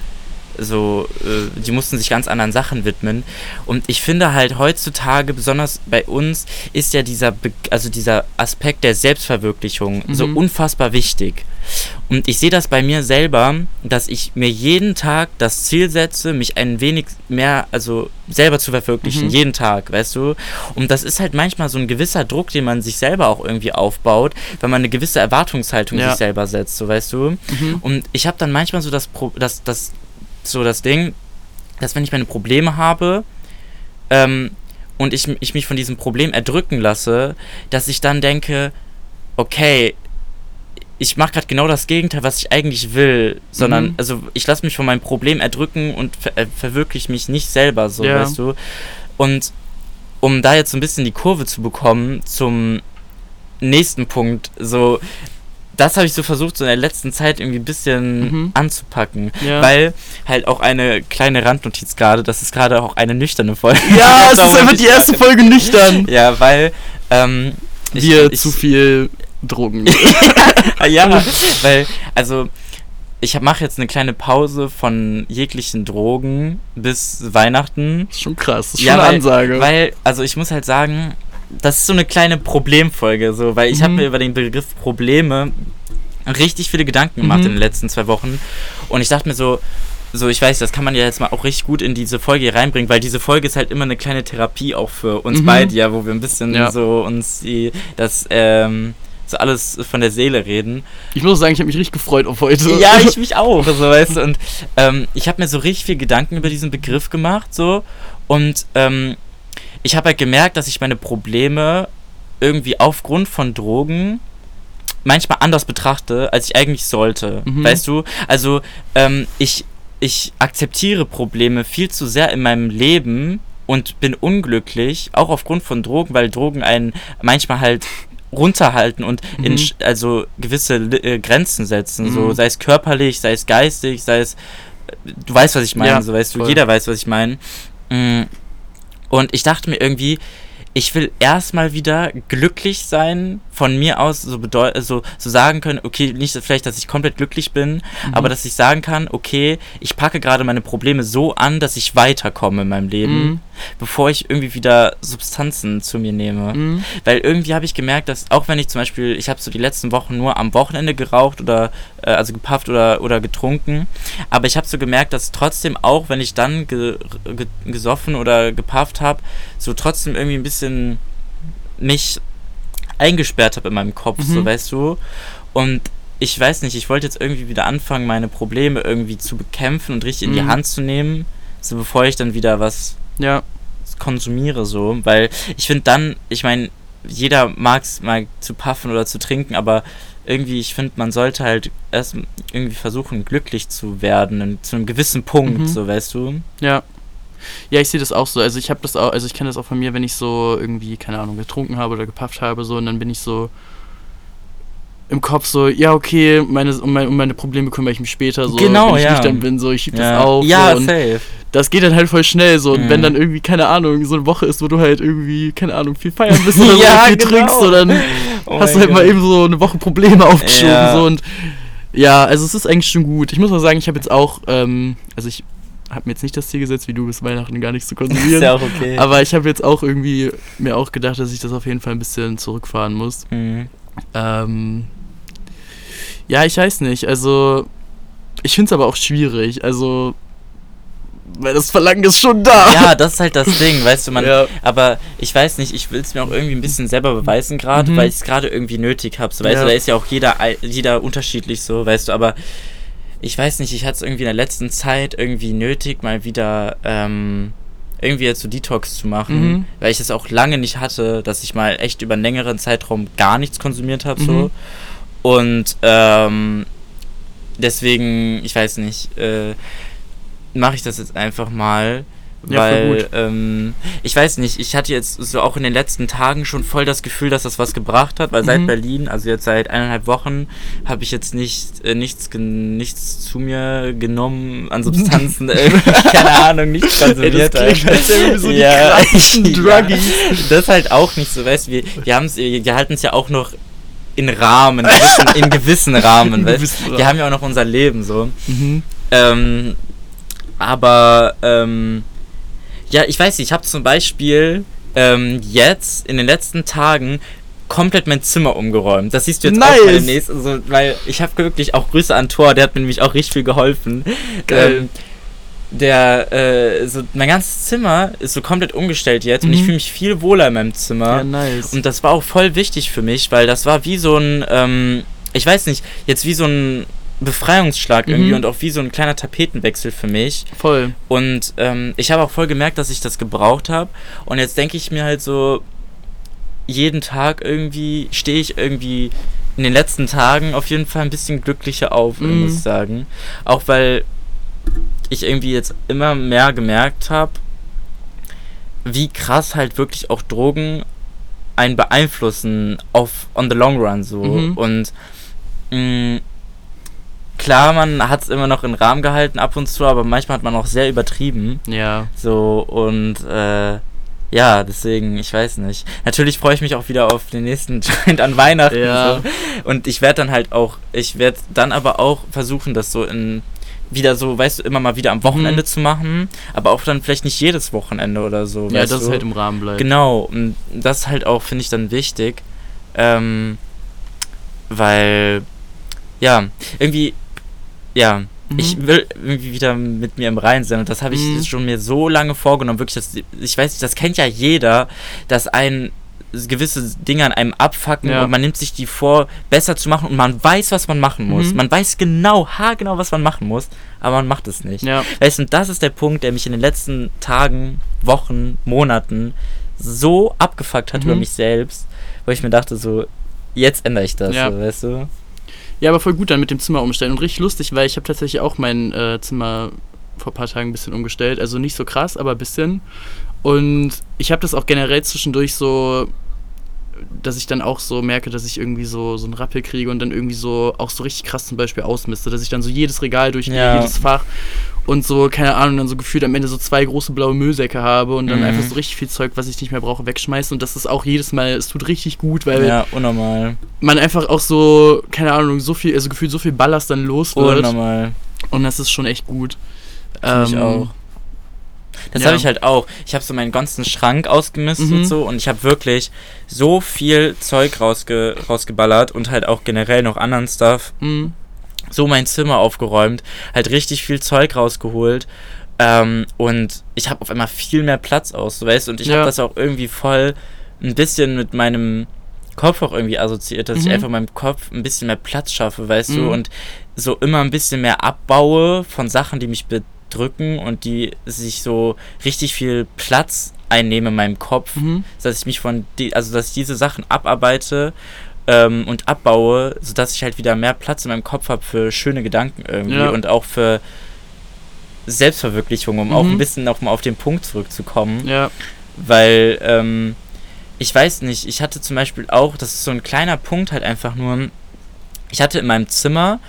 so, äh, die mussten sich ganz anderen Sachen widmen. Und ich finde halt heutzutage, besonders bei uns, ist ja dieser, Be also dieser Aspekt der Selbstverwirklichung mhm. so unfassbar wichtig. Und ich sehe das bei mir selber, dass ich mir jeden Tag das Ziel setze, mich ein wenig mehr, also selber zu verwirklichen, mhm. jeden Tag, weißt du? Und das ist halt manchmal so ein gewisser Druck, den man sich selber auch irgendwie aufbaut, weil man eine gewisse Erwartungshaltung ja. sich selber setzt, so weißt du? Mhm. Und ich habe dann manchmal so das, Pro das, das so das Ding, dass wenn ich meine Probleme habe ähm, und ich, ich mich von diesem Problem erdrücken lasse, dass ich dann denke, okay, ich mache gerade genau das Gegenteil, was ich eigentlich will, sondern mhm. also ich lasse mich von meinem Problem erdrücken und ver äh, verwirkliche mich nicht selber, so ja. weißt du. Und um da jetzt so ein bisschen die Kurve zu bekommen zum nächsten Punkt, so das habe ich so versucht, so in der letzten Zeit irgendwie ein bisschen mhm. anzupacken. Ja. Weil halt auch eine kleine Randnotiz gerade, das ist gerade auch eine nüchterne Folge. Ja, <laughs> es ist einfach die erste Folge nüchtern. Ja, weil ähm, wir ich, zu viel Drogen. <laughs> ja, weil, also ich mache jetzt eine kleine Pause von jeglichen Drogen bis Weihnachten. Das ist schon krass, das ist ja, schon eine weil, Ansage. Weil, also ich muss halt sagen, das ist so eine kleine Problemfolge, so, weil ich mhm. habe mir über den Begriff Probleme richtig viele Gedanken gemacht mhm. in den letzten zwei Wochen. Und ich dachte mir so, so, ich weiß, das kann man ja jetzt mal auch richtig gut in diese Folge hier reinbringen, weil diese Folge ist halt immer eine kleine Therapie auch für uns mhm. beide, ja, wo wir ein bisschen ja. so uns die, das, ähm, so alles von der Seele reden. Ich muss sagen, ich habe mich richtig gefreut auf heute. Ja, ich <laughs> mich auch, so weißt du. Und ähm, ich habe mir so richtig viel Gedanken über diesen Begriff gemacht, so. Und ähm, ich habe halt gemerkt, dass ich meine Probleme irgendwie aufgrund von Drogen manchmal anders betrachte, als ich eigentlich sollte. Mhm. Weißt du? Also, ähm, ich, ich akzeptiere Probleme viel zu sehr in meinem Leben und bin unglücklich, auch aufgrund von Drogen, weil Drogen einen manchmal halt runterhalten und mhm. in also gewisse äh, Grenzen setzen, mhm. so sei es körperlich, sei es geistig, sei es du weißt, was ich meine, ja, so weißt du, jeder weiß, was ich meine. Mm. Und ich dachte mir irgendwie, ich will erstmal wieder glücklich sein, von mir aus so, so, so sagen können, okay, nicht vielleicht, dass ich komplett glücklich bin, mhm. aber dass ich sagen kann, okay, ich packe gerade meine Probleme so an, dass ich weiterkomme in meinem Leben, mhm. bevor ich irgendwie wieder Substanzen zu mir nehme. Mhm. Weil irgendwie habe ich gemerkt, dass auch wenn ich zum Beispiel, ich habe so die letzten Wochen nur am Wochenende geraucht oder äh, also gepafft oder, oder getrunken, aber ich habe so gemerkt, dass trotzdem auch, wenn ich dann ge, ge, gesoffen oder gepafft habe, so trotzdem irgendwie ein bisschen mich eingesperrt habe in meinem Kopf, mhm. so weißt du. Und ich weiß nicht, ich wollte jetzt irgendwie wieder anfangen, meine Probleme irgendwie zu bekämpfen und richtig mhm. in die mhm. Hand zu nehmen, so bevor ich dann wieder was ja. konsumiere, so. Weil ich finde dann, ich meine, jeder mag es mal zu puffen oder zu trinken, aber irgendwie, ich finde, man sollte halt erst irgendwie versuchen, glücklich zu werden, zu einem gewissen Punkt, mhm. so weißt du. Ja. Ja, ich sehe das auch so. Also ich habe das auch, also ich kenne das auch von mir, wenn ich so irgendwie, keine Ahnung, getrunken habe oder gepafft habe, so, und dann bin ich so im Kopf so, ja, okay, meine, um, meine, um meine Probleme kümmere ich mich später, so, genau, wenn ich ja. nüchtern bin, so, ich schieb ja. das auf. Ja, so, safe. Das geht dann halt voll schnell, so, und mhm. wenn dann irgendwie, keine Ahnung, so eine Woche ist, wo du halt irgendwie, keine Ahnung, viel feiern bist oder <laughs> ja, so, viel genau. trinkst, so, dann oh hast du halt God. mal eben so eine Woche Probleme <laughs> aufgeschoben, ja. so, und ja, also es ist eigentlich schon gut. Ich muss mal sagen, ich habe jetzt auch, ähm, also ich habe mir jetzt nicht das Ziel gesetzt, wie du bis Weihnachten gar nichts zu <laughs> konsumieren. ist ja auch okay. Aber ich habe jetzt auch irgendwie mir auch gedacht, dass ich das auf jeden Fall ein bisschen zurückfahren muss. Mhm. Ähm, ja, ich weiß nicht. Also, ich finde es aber auch schwierig. Also, weil das Verlangen ist schon da. Ja, das ist halt das Ding, <laughs> weißt du, man. Ja. Aber ich weiß nicht, ich will es mir auch irgendwie ein bisschen selber beweisen gerade, mhm. weil ich es gerade irgendwie nötig habe. So, weißt ja. du, da ist ja auch jeder, jeder unterschiedlich so, weißt du, aber ich weiß nicht, ich hatte es irgendwie in der letzten Zeit irgendwie nötig, mal wieder ähm, irgendwie jetzt so Detox zu machen, mhm. weil ich es auch lange nicht hatte, dass ich mal echt über einen längeren Zeitraum gar nichts konsumiert habe, mhm. so. Und ähm, deswegen, ich weiß nicht, äh, mache ich das jetzt einfach mal ja, weil, ähm, ich weiß nicht, ich hatte jetzt so auch in den letzten Tagen schon voll das Gefühl, dass das was gebracht hat, weil mhm. seit Berlin, also jetzt seit eineinhalb Wochen, habe ich jetzt nicht äh, nichts, nichts zu mir genommen an Substanzen, <laughs> äh, <laughs> keine Ahnung, nichts konsumiert. <laughs> Ja, das klingt, als so ja, Druggies. Ja, das ist halt auch nicht so, weißt du, wir, wir, wir halten es ja auch noch in Rahmen, gewissen, in gewissen Rahmen, weil wir haben ja auch noch unser Leben so. Mhm. Ähm, aber ähm, ja, ich weiß nicht, ich habe zum Beispiel ähm, jetzt in den letzten Tagen komplett mein Zimmer umgeräumt. Das siehst du jetzt nice. auch bei nächsten, also, weil ich habe wirklich auch Grüße an Thor, der hat mir nämlich auch richtig viel geholfen. Ähm, der, äh, so mein ganzes Zimmer ist so komplett umgestellt jetzt mhm. und ich mhm. fühle mich viel wohler in meinem Zimmer. Ja, nice. Und das war auch voll wichtig für mich, weil das war wie so ein, ähm, ich weiß nicht, jetzt wie so ein Befreiungsschlag irgendwie mhm. und auch wie so ein kleiner Tapetenwechsel für mich. Voll. Und ähm, ich habe auch voll gemerkt, dass ich das gebraucht habe. Und jetzt denke ich mir halt so, jeden Tag irgendwie stehe ich irgendwie in den letzten Tagen auf jeden Fall ein bisschen glücklicher auf, mhm. muss ich sagen. Auch weil ich irgendwie jetzt immer mehr gemerkt habe, wie krass halt wirklich auch Drogen einen beeinflussen auf on the long run so. Mhm. Und mh, mm, klar, man hat es immer noch in Rahmen gehalten ab und zu, aber manchmal hat man auch sehr übertrieben. Ja. So und äh, ja, deswegen, ich weiß nicht. Natürlich freue ich mich auch wieder auf den nächsten <laughs> Trend an Weihnachten. Ja. So. Und ich werde dann halt auch, ich werde dann aber auch versuchen, das so in wieder so, weißt du, immer mal wieder am Wochenende mhm. zu machen, aber auch dann vielleicht nicht jedes Wochenende oder so. Ja, dass es halt im Rahmen bleibt. Genau, und das halt auch, finde ich, dann wichtig. Ähm, weil, ja, irgendwie ja, mhm. ich will irgendwie wieder mit mir im Reinen sein und das habe ich mhm. schon mir so lange vorgenommen, wirklich, das, ich weiß nicht, das kennt ja jeder, dass ein gewisse Dinge an einem abfacken ja. und man nimmt sich die vor, besser zu machen und man weiß, was man machen muss. Mhm. Man weiß genau, haargenau, was man machen muss, aber man macht es nicht. Ja. Weißt du, und das ist der Punkt, der mich in den letzten Tagen, Wochen, Monaten so abgefuckt hat mhm. über mich selbst, wo ich mir dachte, so, jetzt ändere ich das, ja. so, weißt du? Ja, aber voll gut dann mit dem Zimmer umstellen und richtig lustig, weil ich habe tatsächlich auch mein äh, Zimmer vor ein paar Tagen ein bisschen umgestellt. Also nicht so krass, aber ein bisschen. Und ich habe das auch generell zwischendurch so, dass ich dann auch so merke, dass ich irgendwie so, so einen Rappel kriege und dann irgendwie so auch so richtig krass zum Beispiel ausmiste, dass ich dann so jedes Regal durchgehe, ja. jedes Fach und so, keine Ahnung, dann so gefühlt am Ende so zwei große blaue Müllsäcke habe und dann mhm. einfach so richtig viel Zeug, was ich nicht mehr brauche, wegschmeiße und das ist auch jedes Mal, es tut richtig gut, weil ja, unnormal. man einfach auch so, keine Ahnung, so viel, also gefühlt so viel Ballast dann los wird. Unnormal. Und das ist schon echt gut. Ähm, ich auch. Das ja. habe ich halt auch. Ich habe so meinen ganzen Schrank ausgemistet mhm. und so und ich habe wirklich so viel Zeug rausge rausgeballert und halt auch generell noch anderen Stuff. Mhm. So mein Zimmer aufgeräumt, halt richtig viel Zeug rausgeholt. Ähm, und ich habe auf einmal viel mehr Platz aus, weißt du? Und ich ja. habe das auch irgendwie voll ein bisschen mit meinem Kopf auch irgendwie assoziiert, dass mhm. ich einfach meinem Kopf ein bisschen mehr Platz schaffe, weißt mhm. du? Und so immer ein bisschen mehr abbaue von Sachen, die mich bedrücken drücken und die sich so richtig viel Platz einnehmen in meinem Kopf, mhm. dass ich mich von die, also dass ich diese Sachen abarbeite ähm, und abbaue, sodass ich halt wieder mehr Platz in meinem Kopf habe für schöne Gedanken irgendwie ja. und auch für Selbstverwirklichung, um mhm. auch ein bisschen noch mal auf den Punkt zurückzukommen. Ja. Weil, ähm, ich weiß nicht, ich hatte zum Beispiel auch, das ist so ein kleiner Punkt halt einfach nur, ich hatte in meinem Zimmer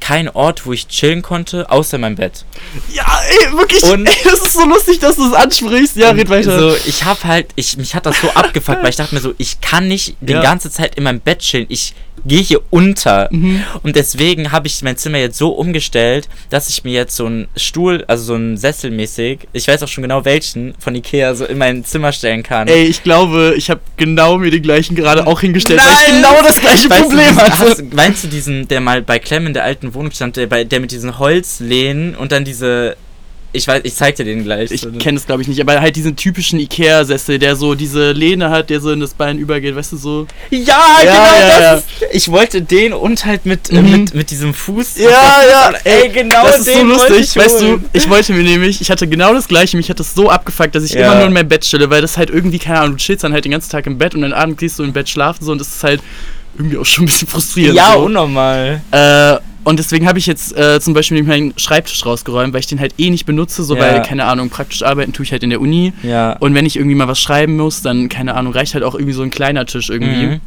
kein Ort, wo ich chillen konnte, außer mein Bett. Ja, ey, wirklich. Und ey, das ist so lustig, dass du es ansprichst. Ja, red weiter. So, ich hab halt, ich, mich hat das so abgefuckt, weil ich dachte mir so, ich kann nicht die ja. ganze Zeit in meinem Bett chillen. Ich gehe hier unter. Mhm. Und deswegen habe ich mein Zimmer jetzt so umgestellt, dass ich mir jetzt so einen Stuhl, also so einen Sessel mäßig, ich weiß auch schon genau welchen, von Ikea so in mein Zimmer stellen kann. Ey, ich glaube, ich habe genau mir den gleichen gerade auch hingestellt, Nein! weil ich genau das gleiche weißt Problem du, hatte. Hast, meinst du diesen, der mal bei Clem in der alten Wohnung stand, der, bei, der mit diesen Holzlehnen und dann diese ich weiß, ich zeig dir den gleich. Ich kenne es glaube ich nicht, aber halt diesen typischen Ikea-Sessel, der so diese Lehne hat, der so in das Bein übergeht, weißt du so? Ja, ja genau ja, ja. Ist, ich wollte den und halt mit, äh, mhm. mit, mit diesem Fuß. Ja, ja. Ey, genau das ist so lustig, weißt du? Ich wollte mir nämlich, ich hatte genau das gleiche, mich hat das so abgefuckt, dass ich immer nur in meinem Bett chille, weil das halt irgendwie, keine Ahnung, du chillst dann halt den ganzen Tag im Bett und dann abends gehst du im Bett schlafen so und das ist halt irgendwie auch schon ein bisschen frustrierend. Ja, so. unnormal. Äh, und deswegen habe ich jetzt äh, zum Beispiel meinen Schreibtisch rausgeräumt, weil ich den halt eh nicht benutze, so ja. weil, keine Ahnung, praktisch arbeiten tue ich halt in der Uni. Ja. Und wenn ich irgendwie mal was schreiben muss, dann, keine Ahnung, reicht halt auch irgendwie so ein kleiner Tisch irgendwie. Mhm.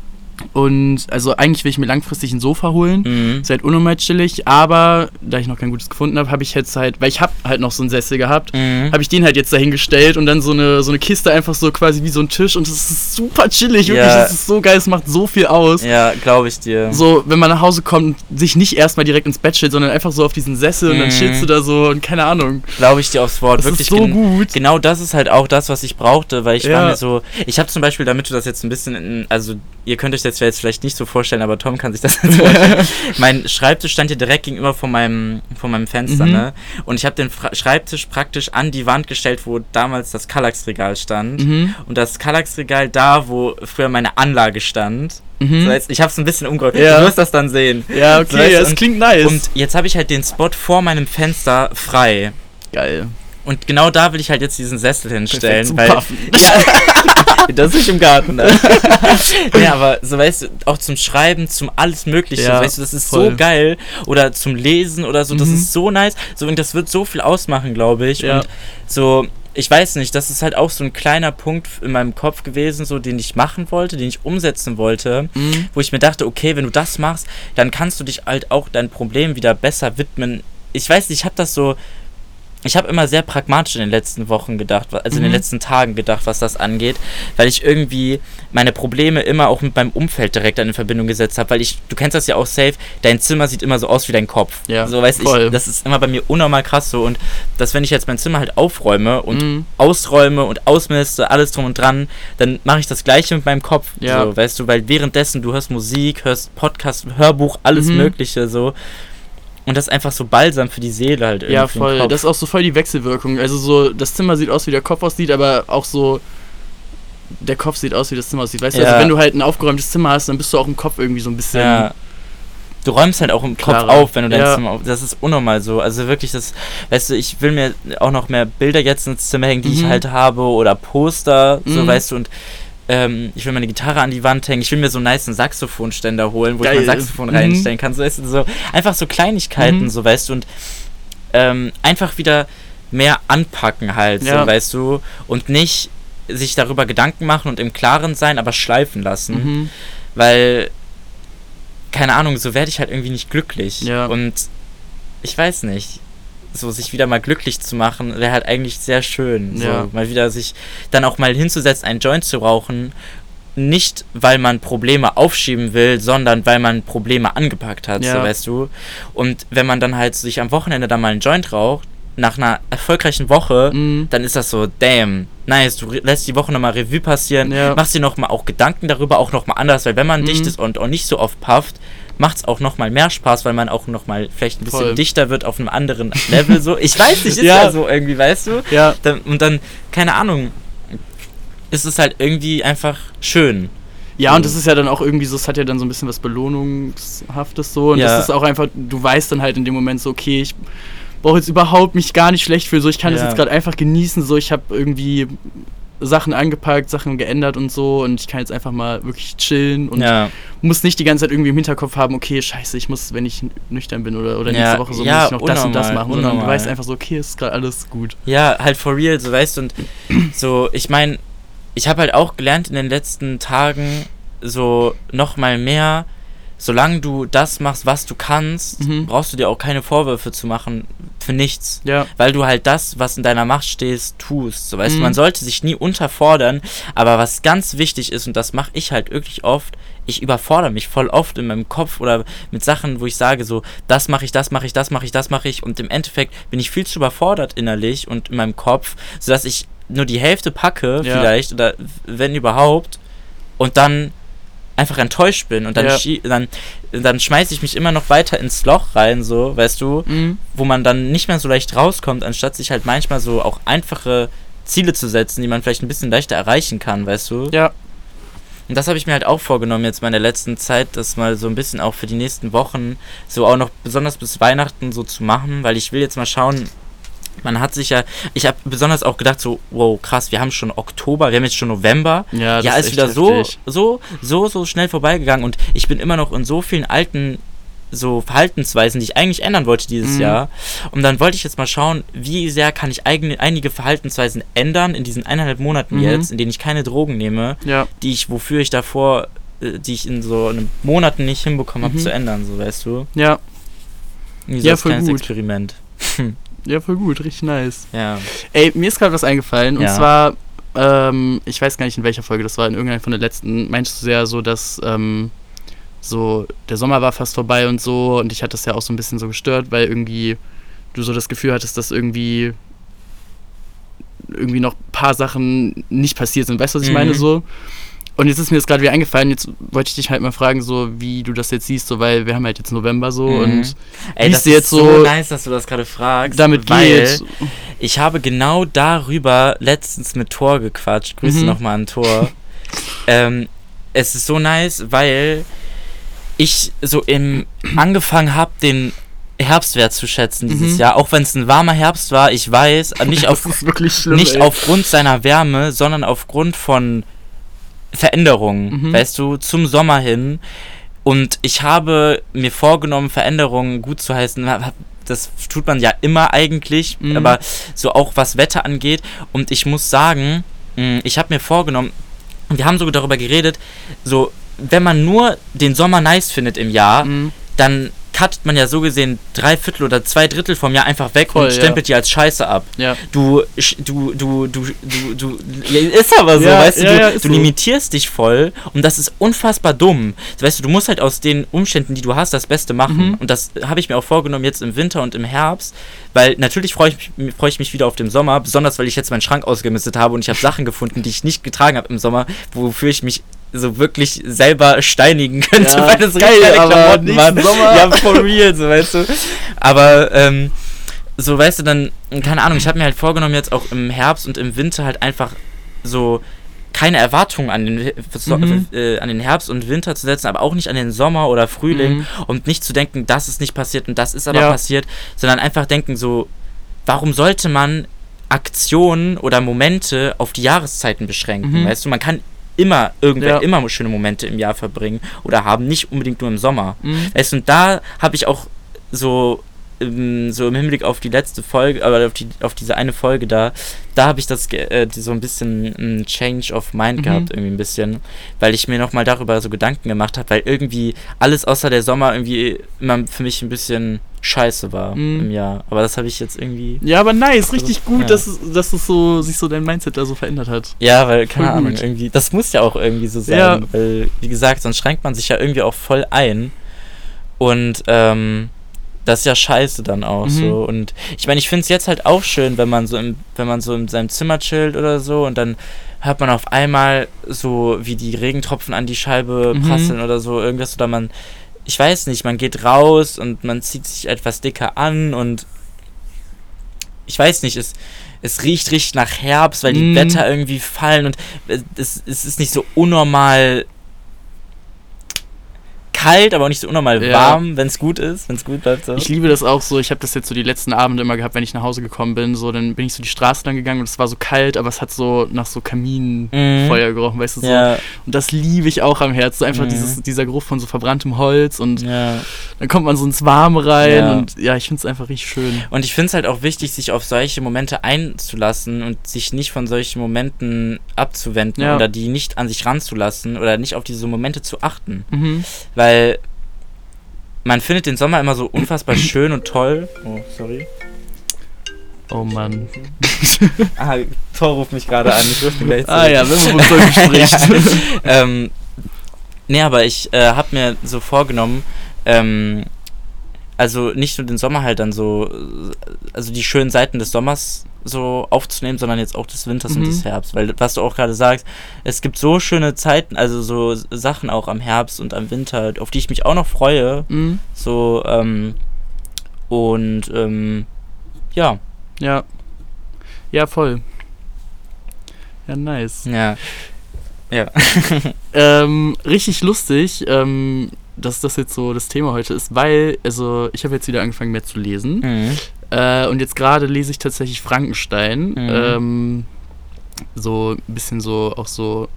Und also eigentlich will ich mir langfristig ein Sofa holen. Mhm. Ist halt unnormal chillig, aber da ich noch kein gutes gefunden habe, habe ich jetzt halt, weil ich habe halt noch so einen Sessel gehabt, mhm. habe ich den halt jetzt dahingestellt und dann so eine, so eine Kiste einfach so quasi wie so ein Tisch und es ist super chillig, ja. wirklich, es ist so geil, es macht so viel aus. Ja, glaube ich dir. So, wenn man nach Hause kommt, sich nicht erstmal direkt ins Bett stellt, sondern einfach so auf diesen Sessel mhm. und dann mhm. chillst du da so und keine Ahnung. Glaube ich dir aufs Wort, das wirklich ist so gut. Genau das ist halt auch das, was ich brauchte, weil ich ja. war mir so, ich habe zum Beispiel, damit du das jetzt ein bisschen, in, also ihr könnt euch das jetzt vielleicht nicht so vorstellen, aber Tom kann sich das <laughs> jetzt vorstellen. <laughs> mein Schreibtisch stand hier direkt gegenüber von meinem, von meinem Fenster, mhm. ne? Und ich habe den Fra Schreibtisch praktisch an die Wand gestellt, wo damals das Kallax-Regal stand. Mhm. Und das Kallax-Regal da, wo früher meine Anlage stand. Mhm. So, jetzt, ich habe es ein bisschen umgeräumt. Ja. Du wirst das dann sehen. Ja, okay, so, weißt, das klingt nice. Und jetzt habe ich halt den Spot vor meinem Fenster frei. Geil. Und genau da will ich halt jetzt diesen Sessel hinstellen, weil <laughs> ja, <laughs> das ist im Garten. Ne? <laughs> ja, aber so weißt du, auch zum Schreiben, zum alles Mögliche, ja, weißt du, das ist voll. so geil oder zum Lesen oder so, das mhm. ist so nice. So und das wird so viel ausmachen, glaube ich. Ja. Und so ich weiß nicht, das ist halt auch so ein kleiner Punkt in meinem Kopf gewesen, so den ich machen wollte, den ich umsetzen wollte, mhm. wo ich mir dachte, okay, wenn du das machst, dann kannst du dich halt auch dein Problem wieder besser widmen. Ich weiß nicht, ich habe das so ich habe immer sehr pragmatisch in den letzten Wochen gedacht, also in den mhm. letzten Tagen gedacht, was das angeht, weil ich irgendwie meine Probleme immer auch mit meinem Umfeld direkt in Verbindung gesetzt habe, weil ich, du kennst das ja auch safe, dein Zimmer sieht immer so aus wie dein Kopf. Ja, so weiß voll. ich, das ist immer bei mir unnormal krass so und dass wenn ich jetzt mein Zimmer halt aufräume und mhm. ausräume und ausmiste, alles drum und dran, dann mache ich das gleiche mit meinem Kopf. Ja. So, weißt du, weil währenddessen du hörst Musik, hörst Podcast, Hörbuch, alles mhm. Mögliche so Und das ist einfach so balsam für die Seele halt irgendwie. Ja, voll. Das ist auch so voll die Wechselwirkung. Also so, das Zimmer sieht aus, wie der Kopf aussieht, aber auch so, der Kopf sieht aus, wie das Zimmer aussieht. Weißt ja. du, also wenn du halt ein aufgeräumtes Zimmer hast, dann bist du auch im Kopf irgendwie so ein bisschen. Ja. Du räumst halt auch im Klarer. Kopf auf, wenn du dein ja. Zimmer auf. Das ist unnormal so. Also wirklich, das, weißt du, ich will mir auch noch mehr Bilder jetzt ins Zimmer hängen, die mhm. ich halt habe, oder Poster, mhm. so weißt du, und ähm, ich will meine Gitarre an die Wand hängen, ich will mir so einen nice Saxophonständer holen, wo Geil. ich mein Saxophon mhm. reinstellen kann. So, weißt du, so, einfach so Kleinigkeiten, mhm. so weißt du, und ähm, einfach wieder mehr anpacken halt, ja. so, weißt du, und nicht sich darüber Gedanken machen und im Klaren sein, aber schleifen lassen. Mhm. Weil, keine Ahnung, so werde ich halt irgendwie nicht glücklich. Ja. Und ich weiß nicht so sich wieder mal glücklich zu machen, wäre halt eigentlich sehr schön. So, ja. mal wieder sich dann auch mal hinzusetzen, einen Joint zu rauchen. Nicht, weil man Probleme aufschieben will, sondern weil man Probleme angepackt hat, ja. so weißt du. Und wenn man dann halt sich am Wochenende dann mal einen Joint raucht, nach einer erfolgreichen Woche, mhm. dann ist das so, damn, nice, du lässt die Woche nochmal Revue passieren, ja. machst dir nochmal auch Gedanken darüber, auch nochmal anders, weil wenn man mhm. dicht ist und auch nicht so oft pufft, macht es auch nochmal mehr Spaß, weil man auch nochmal vielleicht ein bisschen Voll. dichter wird auf einem anderen Level. So, ich weiß nicht, ist <laughs> ja. ja so irgendwie, weißt du? Ja. Dann, und dann, keine Ahnung, ist es halt irgendwie einfach schön. Ja, und das ist ja dann auch irgendwie so, es hat ja dann so ein bisschen was Belohnungshaftes so. Und ja. das ist auch einfach, du weißt dann halt in dem Moment so, okay, ich brauche jetzt überhaupt mich gar nicht schlecht fühlen. So, ich kann ja. das jetzt gerade einfach genießen. So, ich habe irgendwie Sachen angepackt, Sachen geändert und so und ich kann jetzt einfach mal wirklich chillen und ja. muss nicht die ganze Zeit irgendwie im Hinterkopf haben, okay, scheiße, ich muss, wenn ich nüchtern bin oder, oder ja. nächste Woche so, ja, muss ich noch unnormal, das und das machen, sondern du weißt einfach so, okay, ist gerade alles gut. Ja, halt for real, so weißt du, und <clears throat> so, ich meine, ich habe halt auch gelernt in den letzten Tagen so nochmal mehr, solange du das machst, was du kannst, mhm. brauchst du dir auch keine Vorwürfe zu machen für nichts. Ja. Weil du halt das, was in deiner Macht stehst, tust. So weißt mhm. du, man sollte sich nie unterfordern, aber was ganz wichtig ist, und das mache ich halt wirklich oft, ich überfordere mich voll oft in meinem Kopf oder mit Sachen, wo ich sage, so, das mache ich, das mache ich, das mache ich, das mache ich, und im Endeffekt bin ich viel zu überfordert innerlich und in meinem Kopf, sodass ich nur die Hälfte packe, ja. vielleicht, oder wenn überhaupt, und dann einfach enttäuscht bin und dann, ja. dann, dann schmeiße ich mich immer noch weiter ins Loch rein, so, weißt du, mhm. wo man dann nicht mehr so leicht rauskommt, anstatt sich halt manchmal so auch einfache Ziele zu setzen, die man vielleicht ein bisschen leichter erreichen kann, weißt du? Ja. Und das habe ich mir halt auch vorgenommen jetzt mal in der letzten Zeit, das mal so ein bisschen auch für die nächsten Wochen so auch noch besonders bis Weihnachten so zu machen, weil ich will jetzt mal schauen, man hat sich ja, ich habe besonders auch gedacht, so, wow, krass, wir haben schon Oktober, wir haben jetzt schon November. Ja, das ja ist, ist wieder so, so, so, so schnell vorbeigegangen und ich bin immer noch in so vielen alten so Verhaltensweisen, die ich eigentlich ändern wollte dieses mhm. Jahr. Und dann wollte ich jetzt mal schauen, wie sehr kann ich eigene, einige Verhaltensweisen ändern in diesen eineinhalb Monaten mhm. jetzt, in denen ich keine Drogen nehme, ja. die ich, wofür ich davor, äh, die ich in so einem Monaten nicht hinbekommen habe mhm. zu ändern, so weißt du. Ja. Wie so ja, voll kleines gut. Experiment. <laughs> Ja, voll gut, richtig nice. Ja. Ey, mir ist gerade was eingefallen. Und ja. zwar, ähm, ich weiß gar nicht, in welcher Folge das war, in irgendeiner von den letzten, meinst du sehr so, dass ähm, so der Sommer war fast vorbei und so und ich hatte das ja auch so ein bisschen so gestört, weil irgendwie du so das Gefühl hattest, dass irgendwie irgendwie noch ein paar Sachen nicht passiert sind. Weißt du, was ich mhm. meine? So. Und jetzt ist mir das gerade wieder eingefallen, jetzt wollte ich dich halt mal fragen, so wie du das jetzt siehst, so weil wir haben halt jetzt November so mhm. und Ey, das ist jetzt so, so nice, dass du das gerade fragst. Damit geht. Ich habe genau darüber letztens mit Thor gequatscht. Grüße mhm. nochmal an Thor. ähm, es ist so nice, weil ich so im angefangen habe, den Herbstwert zu schätzen dieses mhm. Jahr, auch wenn es ein warmer Herbst war. Ich weiß, nicht, <laughs> auf, schlimm, nicht aufgrund seiner Wärme, sondern aufgrund von Veränderungen, mhm. weißt du, zum Sommer hin. Und ich habe mir vorgenommen, Veränderungen gut zu heißen. Das tut man ja immer eigentlich, mhm. aber so auch was Wetter angeht. Und ich muss sagen, mm, ich habe mir vorgenommen, wir haben sogar darüber geredet, so, wenn man nur den Sommer nice findet im Jahr, mhm. dann cuttet man ja so gesehen drei Viertel oder zwei Drittel vom Jahr einfach weg Voll, und stempelt ja. die als Scheiße ab. Ja. Du, du, du, du, du, du, ist aber so, ja, weißt du, du, du limitierst dich voll und das ist unfassbar dumm. Weißt du, du musst halt aus den Umständen, die du hast, das Beste machen. Mhm. Und das habe ich mir auch vorgenommen jetzt im Winter und im Herbst, weil natürlich freue ich, mich, freu ich mich wieder auf den Sommer, besonders weil ich jetzt meinen Schrank ausgemistet habe und ich habe Sachen gefunden, die ich nicht getragen habe im Sommer, wofür ich mich so wirklich selber steinigen könnte, ja, weil das geil, richtig aber Klamotten waren. Sommer. Ja, for real, so weißt du. Aber ähm, so weißt du dann, keine Ahnung, ich habe mir halt vorgenommen, jetzt auch im Herbst und im Winter halt einfach so keine Erwartungen an den, mhm. äh, an den Herbst und Winter zu setzen, aber auch nicht an den Sommer oder Frühling mhm. und nicht zu denken, das ist nicht passiert und das ist aber ja. passiert, sondern einfach denken so, warum sollte man Aktionen oder Momente auf die Jahreszeiten beschränken? Mhm. Weißt du, man kann immer irgendwer ja. immer schöne Momente im Jahr verbringen oder haben, nicht unbedingt nur im Sommer. Mhm. Weißt du, und da habe ich auch so so im Hinblick auf die letzte Folge, aber auf, die, auf diese eine Folge da, da habe ich das äh, so ein bisschen ein Change of Mind mhm. gehabt, irgendwie ein bisschen, weil ich mir nochmal darüber so Gedanken gemacht habe, weil irgendwie alles außer der Sommer irgendwie immer für mich ein bisschen scheiße war mhm. im Jahr. Aber das habe ich jetzt irgendwie. Ja, aber nice, richtig gut, ja. dass, dass es so, sich so dein Mindset da so verändert hat. Ja, weil, keine voll Ahnung, gut. irgendwie, das muss ja auch irgendwie so sein, ja. weil, wie gesagt, sonst schränkt man sich ja irgendwie auch voll ein. Und, ähm, das ist ja scheiße dann auch mhm. so. Und ich meine, ich finde es jetzt halt auch schön, wenn man so im, wenn man so in seinem Zimmer chillt oder so und dann hört man auf einmal so, wie die Regentropfen an die Scheibe mhm. prasseln oder so, irgendwas oder man, ich weiß nicht, man geht raus und man zieht sich etwas dicker an und ich weiß nicht, es, es riecht richtig nach Herbst, weil die mhm. Wetter irgendwie fallen und es, es ist nicht so unnormal kalt, aber auch nicht so unnormal ja. warm, wenn es gut ist, wenn es gut bleibt. So. Ich liebe das auch so. Ich habe das jetzt so die letzten Abende immer gehabt, wenn ich nach Hause gekommen bin. So, dann bin ich so die Straße lang gegangen und es war so kalt, aber es hat so nach so Kaminfeuer mhm. gerochen, weißt du so. Ja. Und das liebe ich auch am Herzen. So einfach mhm. dieses, dieser Geruch von so verbranntem Holz und ja. dann kommt man so ins Warme rein und ja, ich finde es einfach richtig schön. Und ich finde es halt auch wichtig, sich auf solche Momente einzulassen und sich nicht von solchen Momenten abzuwenden oder die nicht an sich ranzulassen oder nicht auf diese Momente zu achten. Mhm. Weil weil man findet den Sommer immer so unfassbar <coughs> schön und toll. Oh, sorry. Oh Mann. <laughs> ah, Thor ruft mich gerade an. Ich rufe gleich zurück. Ah ja, wenn man wohl spricht. ja. ähm, nee, aber ich äh, habe mir so vorgenommen, ähm, also nicht nur den Sommer halt dann so, also die schönen Seiten des Sommers so aufzunehmen, sondern jetzt auch des Winters mhm. und des Herbst. Weil, was du auch gerade sagst, es gibt so schöne Zeiten, also so Sachen auch am Herbst und am Winter, auf die ich mich auch noch freue. Mhm. So, ähm, und, ähm, ja. Ja. Ja, voll. Ja, nice. Ja. Ja. <laughs> ähm, richtig lustig. Ähm, dass das jetzt so das Thema heute ist, weil, also ich habe jetzt wieder angefangen mehr zu lesen. Mhm. Äh, und jetzt gerade lese ich tatsächlich Frankenstein. Mhm. Ähm, so ein bisschen so, auch so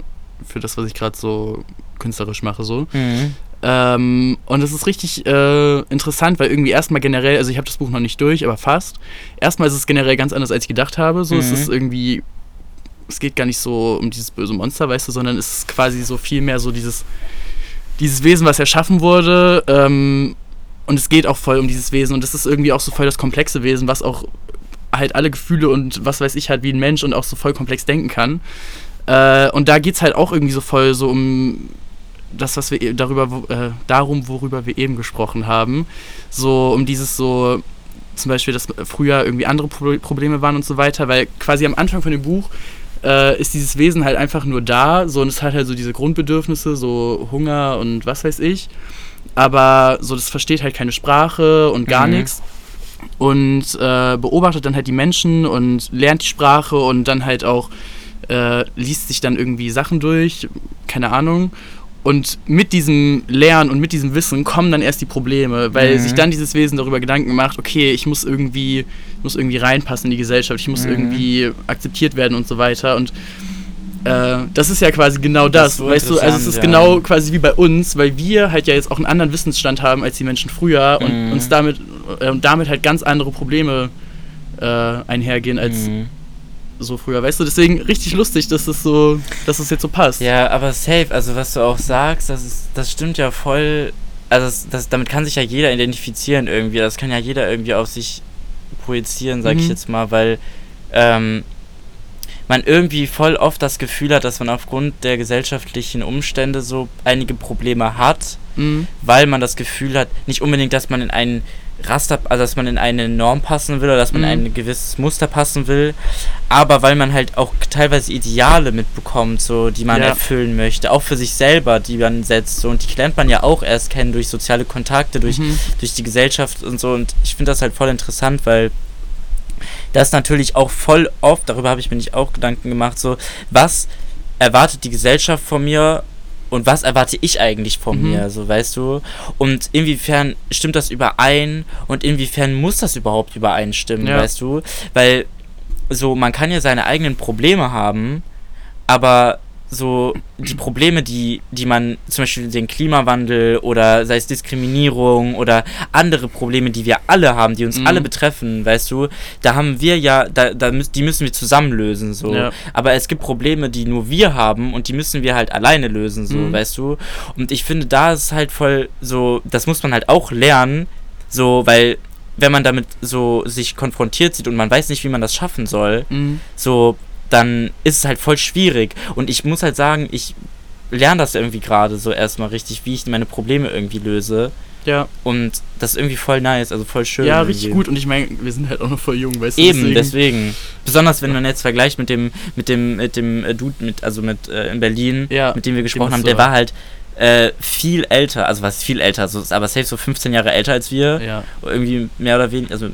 für das, was ich gerade so künstlerisch mache, so. Mhm. Ähm, und es ist richtig äh, interessant, weil irgendwie erstmal generell, also ich habe das Buch noch nicht durch, aber fast. Erstmal ist es generell ganz anders, als ich gedacht habe. So, mhm. es ist irgendwie, es geht gar nicht so um dieses böse Monster, weißt du, sondern es ist quasi so viel mehr so dieses dieses Wesen, was erschaffen wurde. Ähm, und es geht auch voll um dieses Wesen. Und es ist irgendwie auch so voll das komplexe Wesen, was auch halt alle Gefühle und was weiß ich halt wie ein Mensch und auch so voll komplex denken kann. Äh, und da geht es halt auch irgendwie so voll so um das, was wir e-, darüber, äh, darum, worüber wir eben gesprochen haben. So um dieses so, zum Beispiel, dass früher irgendwie andere Pro Probleme waren und so weiter, weil quasi am Anfang von dem Buch äh, ist dieses Wesen halt einfach nur da, so und es hat halt so diese Grundbedürfnisse, so Hunger und was weiß ich. Aber so, das versteht halt keine Sprache und gar mhm. nichts. Und äh, beobachtet dann halt die Menschen und lernt die Sprache und dann halt auch äh, liest sich dann irgendwie Sachen durch, keine Ahnung. Und mit diesem Lernen und mit diesem Wissen kommen dann erst die Probleme, weil mhm. sich dann dieses Wesen darüber Gedanken macht, okay, ich muss irgendwie, muss irgendwie reinpassen in die Gesellschaft, ich muss mhm. irgendwie akzeptiert werden und so weiter. Und äh, das ist ja quasi genau das, das weißt du, also es ist ja. genau quasi wie bei uns, weil wir halt ja jetzt auch einen anderen Wissensstand haben als die Menschen früher mhm. und uns damit, äh, damit halt ganz andere Probleme äh, einhergehen als mhm so früher, weißt du? Deswegen richtig lustig, dass es so, dass es jetzt so passt. Ja, aber safe, also was du auch sagst, das ist, das stimmt ja voll. Also das, das, damit kann sich ja jeder identifizieren irgendwie. Das kann ja jeder irgendwie auf sich projizieren, sag mhm. ich jetzt mal, weil ähm, man irgendwie voll oft das Gefühl hat, dass man aufgrund der gesellschaftlichen Umstände so einige Probleme hat mhm. weil man das Gefühl hat, nicht unbedingt, dass man in einen Raster, also dass man in eine Norm passen will oder dass man mhm. in ein gewisses Muster passen will, aber weil man halt auch teilweise Ideale mitbekommt, so die man ja. erfüllen möchte, auch für sich selber, die man setzt, so, und die lernt man ja auch erst kennen durch soziale Kontakte, durch, mhm. durch die Gesellschaft und so und ich finde das halt voll interessant, weil das natürlich auch voll oft, darüber habe ich mir nicht auch Gedanken gemacht, so, was erwartet die Gesellschaft von mir und was erwarte ich eigentlich von mhm. mir, so weißt du? Und inwiefern stimmt das überein und inwiefern muss das überhaupt übereinstimmen, ja. weißt du? Weil so, man kann ja seine eigenen Probleme haben, aber so die Probleme, die, die man, zum Beispiel den Klimawandel oder sei es Diskriminierung oder andere Probleme, die wir alle haben, die uns mhm. alle betreffen, weißt du, da haben wir ja, da, da die müssen wir zusammen lösen, so. Ja. Aber es gibt Probleme, die nur wir haben und die müssen wir halt alleine lösen, so, mhm. weißt du. Und ich finde, da ist halt voll so, das muss man halt auch lernen, so, weil wenn man damit so sich konfrontiert sieht und man weiß nicht, wie man das schaffen soll, mhm. so dann ist es halt voll schwierig. Und ich muss halt sagen, ich lerne das irgendwie gerade so erstmal richtig, wie ich meine Probleme irgendwie löse. Ja. Und das ist irgendwie voll nice, also voll schön. Ja, richtig gut. Und ich meine, wir sind halt auch noch voll jung, weißt du? Eben, deswegen. deswegen. Besonders wenn man jetzt vergleicht mit dem, mit dem, mit dem äh, Dude, mit, also mit äh, in Berlin, ja, mit dem wir gesprochen haben, der war halt äh, viel älter, also was viel älter, so, aber safe so 15 Jahre älter als wir. Ja. Irgendwie mehr oder weniger, also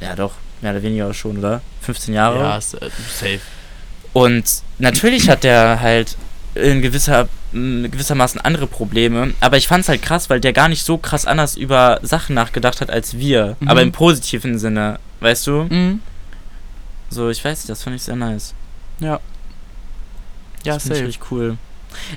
ja doch, mehr oder weniger schon, oder? 15 Jahre. Ja, äh, safe. Und natürlich hat der halt in gewisser gewissermaßen andere Probleme, aber ich fand es halt krass, weil der gar nicht so krass anders über Sachen nachgedacht hat als wir, mhm. aber im positiven Sinne, weißt du? Mhm. So, ich weiß nicht, das fand ich sehr nice. Ja. Ja, das safe. Ich richtig cool.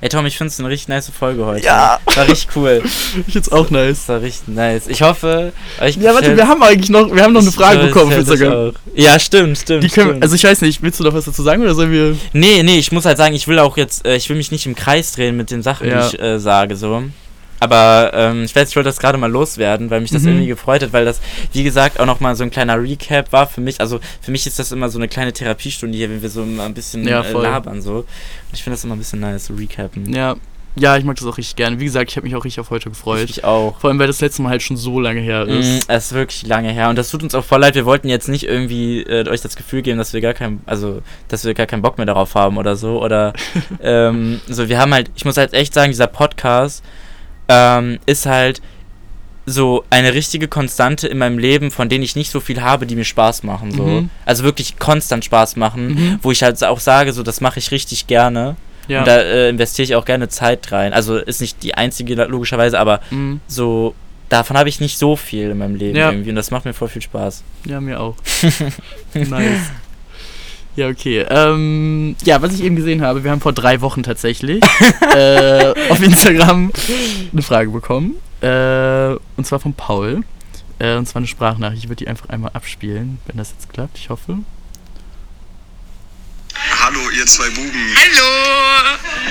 Ey Tom, ich finde es eine richtig nice Folge heute. Ja. War richtig cool. <laughs> ich find's auch nice. War richtig nice. Ich hoffe. Ich ja, warte, wir haben eigentlich noch, wir haben noch eine Frage bekommen für Instagram. Ja, stimmt, stimmt, Die können, stimmt. Also ich weiß nicht, willst du noch was dazu sagen oder sollen wir. Nee, nee, ich muss halt sagen, ich will auch jetzt, äh, ich will mich nicht im Kreis drehen mit den Sachen, ja. die ich äh, sage, so. Aber ähm, ich weiß, ich wollte das gerade mal loswerden, weil mich das mhm. irgendwie gefreut hat, weil das, wie gesagt, auch nochmal so ein kleiner Recap war für mich. Also für mich ist das immer so eine kleine Therapiestunde hier, wenn wir so ein bisschen ja, äh, labern so. Und ich finde das immer ein bisschen nice, so recappen. Ja. Ja, ich mag das auch richtig gerne. Wie gesagt, ich habe mich auch richtig auf heute gefreut. Ich auch. Vor allem, weil das letzte Mal halt schon so lange her ist. Mm, es ist wirklich lange her. Und das tut uns auch voll leid. Wir wollten jetzt nicht irgendwie äh, euch das Gefühl geben, dass wir gar kein, also, dass wir gar keinen Bock mehr darauf haben oder so. Oder <laughs> ähm, so, wir haben halt, ich muss halt echt sagen, dieser Podcast, ähm, ist halt so eine richtige Konstante in meinem Leben, von denen ich nicht so viel habe, die mir Spaß machen. So. Mhm. Also wirklich konstant Spaß machen, mhm. wo ich halt auch sage, so das mache ich richtig gerne. Ja. Und da äh, investiere ich auch gerne Zeit rein. Also ist nicht die einzige logischerweise, aber mhm. so davon habe ich nicht so viel in meinem Leben ja. irgendwie und das macht mir voll viel Spaß. Ja, mir auch. <laughs> nice. Ja, okay. Ähm, ja, was ich eben gesehen habe, wir haben vor drei Wochen tatsächlich <laughs> äh, auf Instagram eine Frage bekommen. Äh, und zwar von Paul. Äh, und zwar eine Sprachnachricht. Ich würde die einfach einmal abspielen, wenn das jetzt klappt. Ich hoffe. Hallo, ihr zwei Buben. Hallo.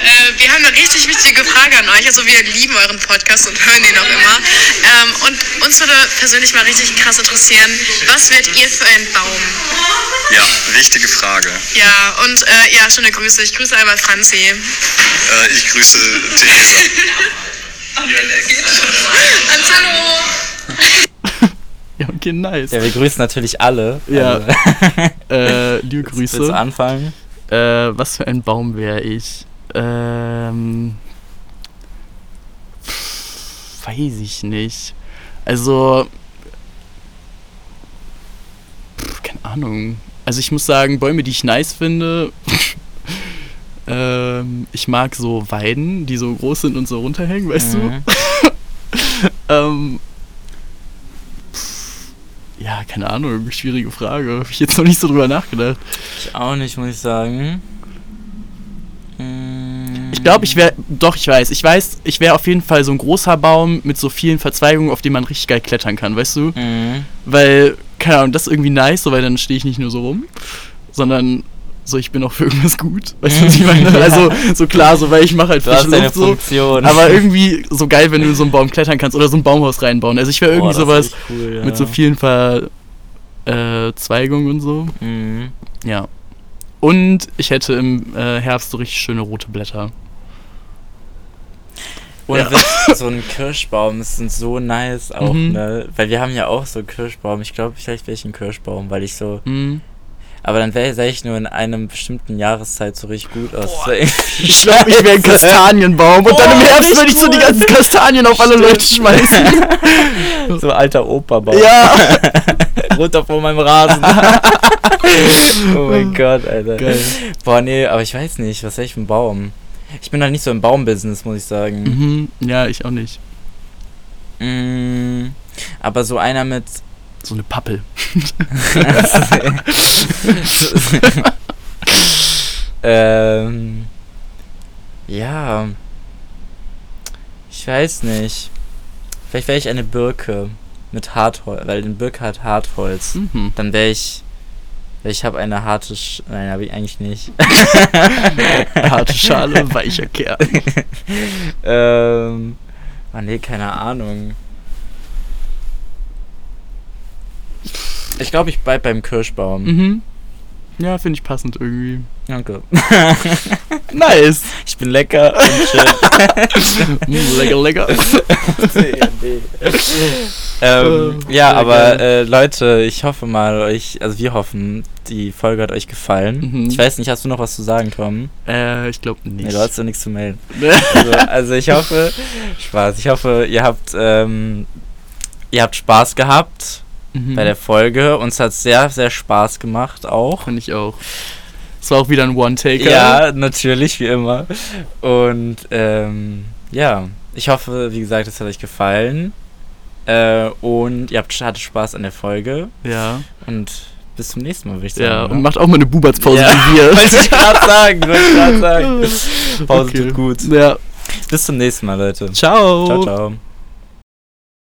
Äh, wir haben eine richtig wichtige Frage an euch. Also wir lieben euren Podcast und hören den auch immer. Ähm, und uns würde persönlich mal richtig krass interessieren, was werdet ihr für ein Baum? Ja, richtige Frage. Ja, und äh, ja, schöne Grüße. Ich grüße einmal Franzi. Äh, ich grüße <laughs> Theresa. Hallo. Ja, okay, nice. Ja, wir grüßen natürlich alle. Ja. Also. äh, liebe <laughs> Grüße. Willst du anfangen? Äh, was für ein Baum wäre ich? Ähm. Weiß ich nicht. Also. Pff, keine Ahnung. Also ich muss sagen, Bäume, die ich nice finde. <laughs> ähm, ich mag so Weiden, die so groß sind und so runterhängen, weißt mhm. du? <laughs> ähm, ja, keine Ahnung, schwierige Frage. Habe ich jetzt noch nicht so drüber nachgedacht. Ich auch nicht, muss ich sagen. Hm. Ich glaube, ich wäre, doch, ich weiß, ich weiß, ich wäre auf jeden Fall so ein großer Baum mit so vielen Verzweigungen, auf denen man richtig geil klettern kann, weißt du? Mhm. Weil, keine Ahnung, das ist irgendwie nice, so, weil dann stehe ich nicht nur so rum, sondern so, ich bin auch für irgendwas gut. Weißt du, was ich <laughs> meine? ja. Also, so klar, so, weil ich mache halt frische Luft so. Funktion. Aber <laughs> irgendwie so geil, wenn du so einen Baum klettern kannst oder so ein Baumhaus reinbauen. Also, ich wäre irgendwie sowas cool, ja. mit so vielen Verzweigungen äh, und so. Mhm. Ja. Und ich hätte im äh, Herbst so richtig schöne rote Blätter. Und ja. <laughs> so ein Kirschbaum, das sind so nice auch, mhm. ne? Weil wir haben ja auch so einen Kirschbaum. Ich glaube, vielleicht wäre ich ein Kirschbaum, weil ich so. Mhm. Aber dann wäre ich nur in einem bestimmten Jahreszeit so richtig gut aus. <laughs> ich <laughs> glaube, ich wäre ein Kastanienbaum und oh, dann im Herbst würde ich so die ganzen Kastanien auf alle Leute schmeißen. <laughs> so alter Opa-Baum. Ja. Runter vor meinem Rasen. oh mein Gott, Alter. Geil. Boah, nee, aber ich weiß nicht, was wäre ich für ein Baum? Ich bin halt nicht so im Baumbusiness, muss ich sagen. Mhm. Ja, ich auch nicht. Mm, aber so einer mit. So eine Pappel. <laughs> ähm, ja. Ich weiß nicht. Vielleicht wäre ich eine Birke mit Hartholz, weil den Birke hat Hartholz. Mhm. Dann wäre ich ich habe eine harte Sch Nein, habe ich eigentlich nicht. <laughs> harte Schale, weicher Kern. <laughs> ähm. Ah, nee, keine Ahnung. Ich glaube, ich bleib beim Kirschbaum. Mhm. Ja, finde ich passend irgendwie. Danke. <laughs> nice. Ich bin lecker und <laughs> schön. Mm, lecker, lecker. <laughs> ähm, ja, aber äh, Leute, ich hoffe mal, euch, also wir hoffen, die Folge hat euch gefallen. Mhm. Ich weiß nicht, hast du noch was zu sagen, Tom? Äh, ich glaube nicht. Nee, du hast ja nichts zu melden. also, also, ich hoffe, Spaß, ich hoffe, ihr habt, ähm, ihr habt Spaß gehabt mhm. bei der Folge. Uns hat sehr, sehr Spaß gemacht auch. Fand ich auch. Es war auch wieder ein One-Taker. Ja, natürlich, wie immer. Und ähm, ja, ich hoffe, wie gesagt, es hat euch gefallen. Äh, und ihr habt hattet Spaß an der Folge. Ja. Und bis zum nächsten Mal, würde ich sagen. Ja, und macht auch mal eine Bubatspause ja. wie wir. <laughs> Wollte ich gerade sagen, wollte ich gerade sagen. <laughs> Pause okay. tut gut. Ja. Bis zum nächsten Mal, Leute. Ciao. Ciao, ciao.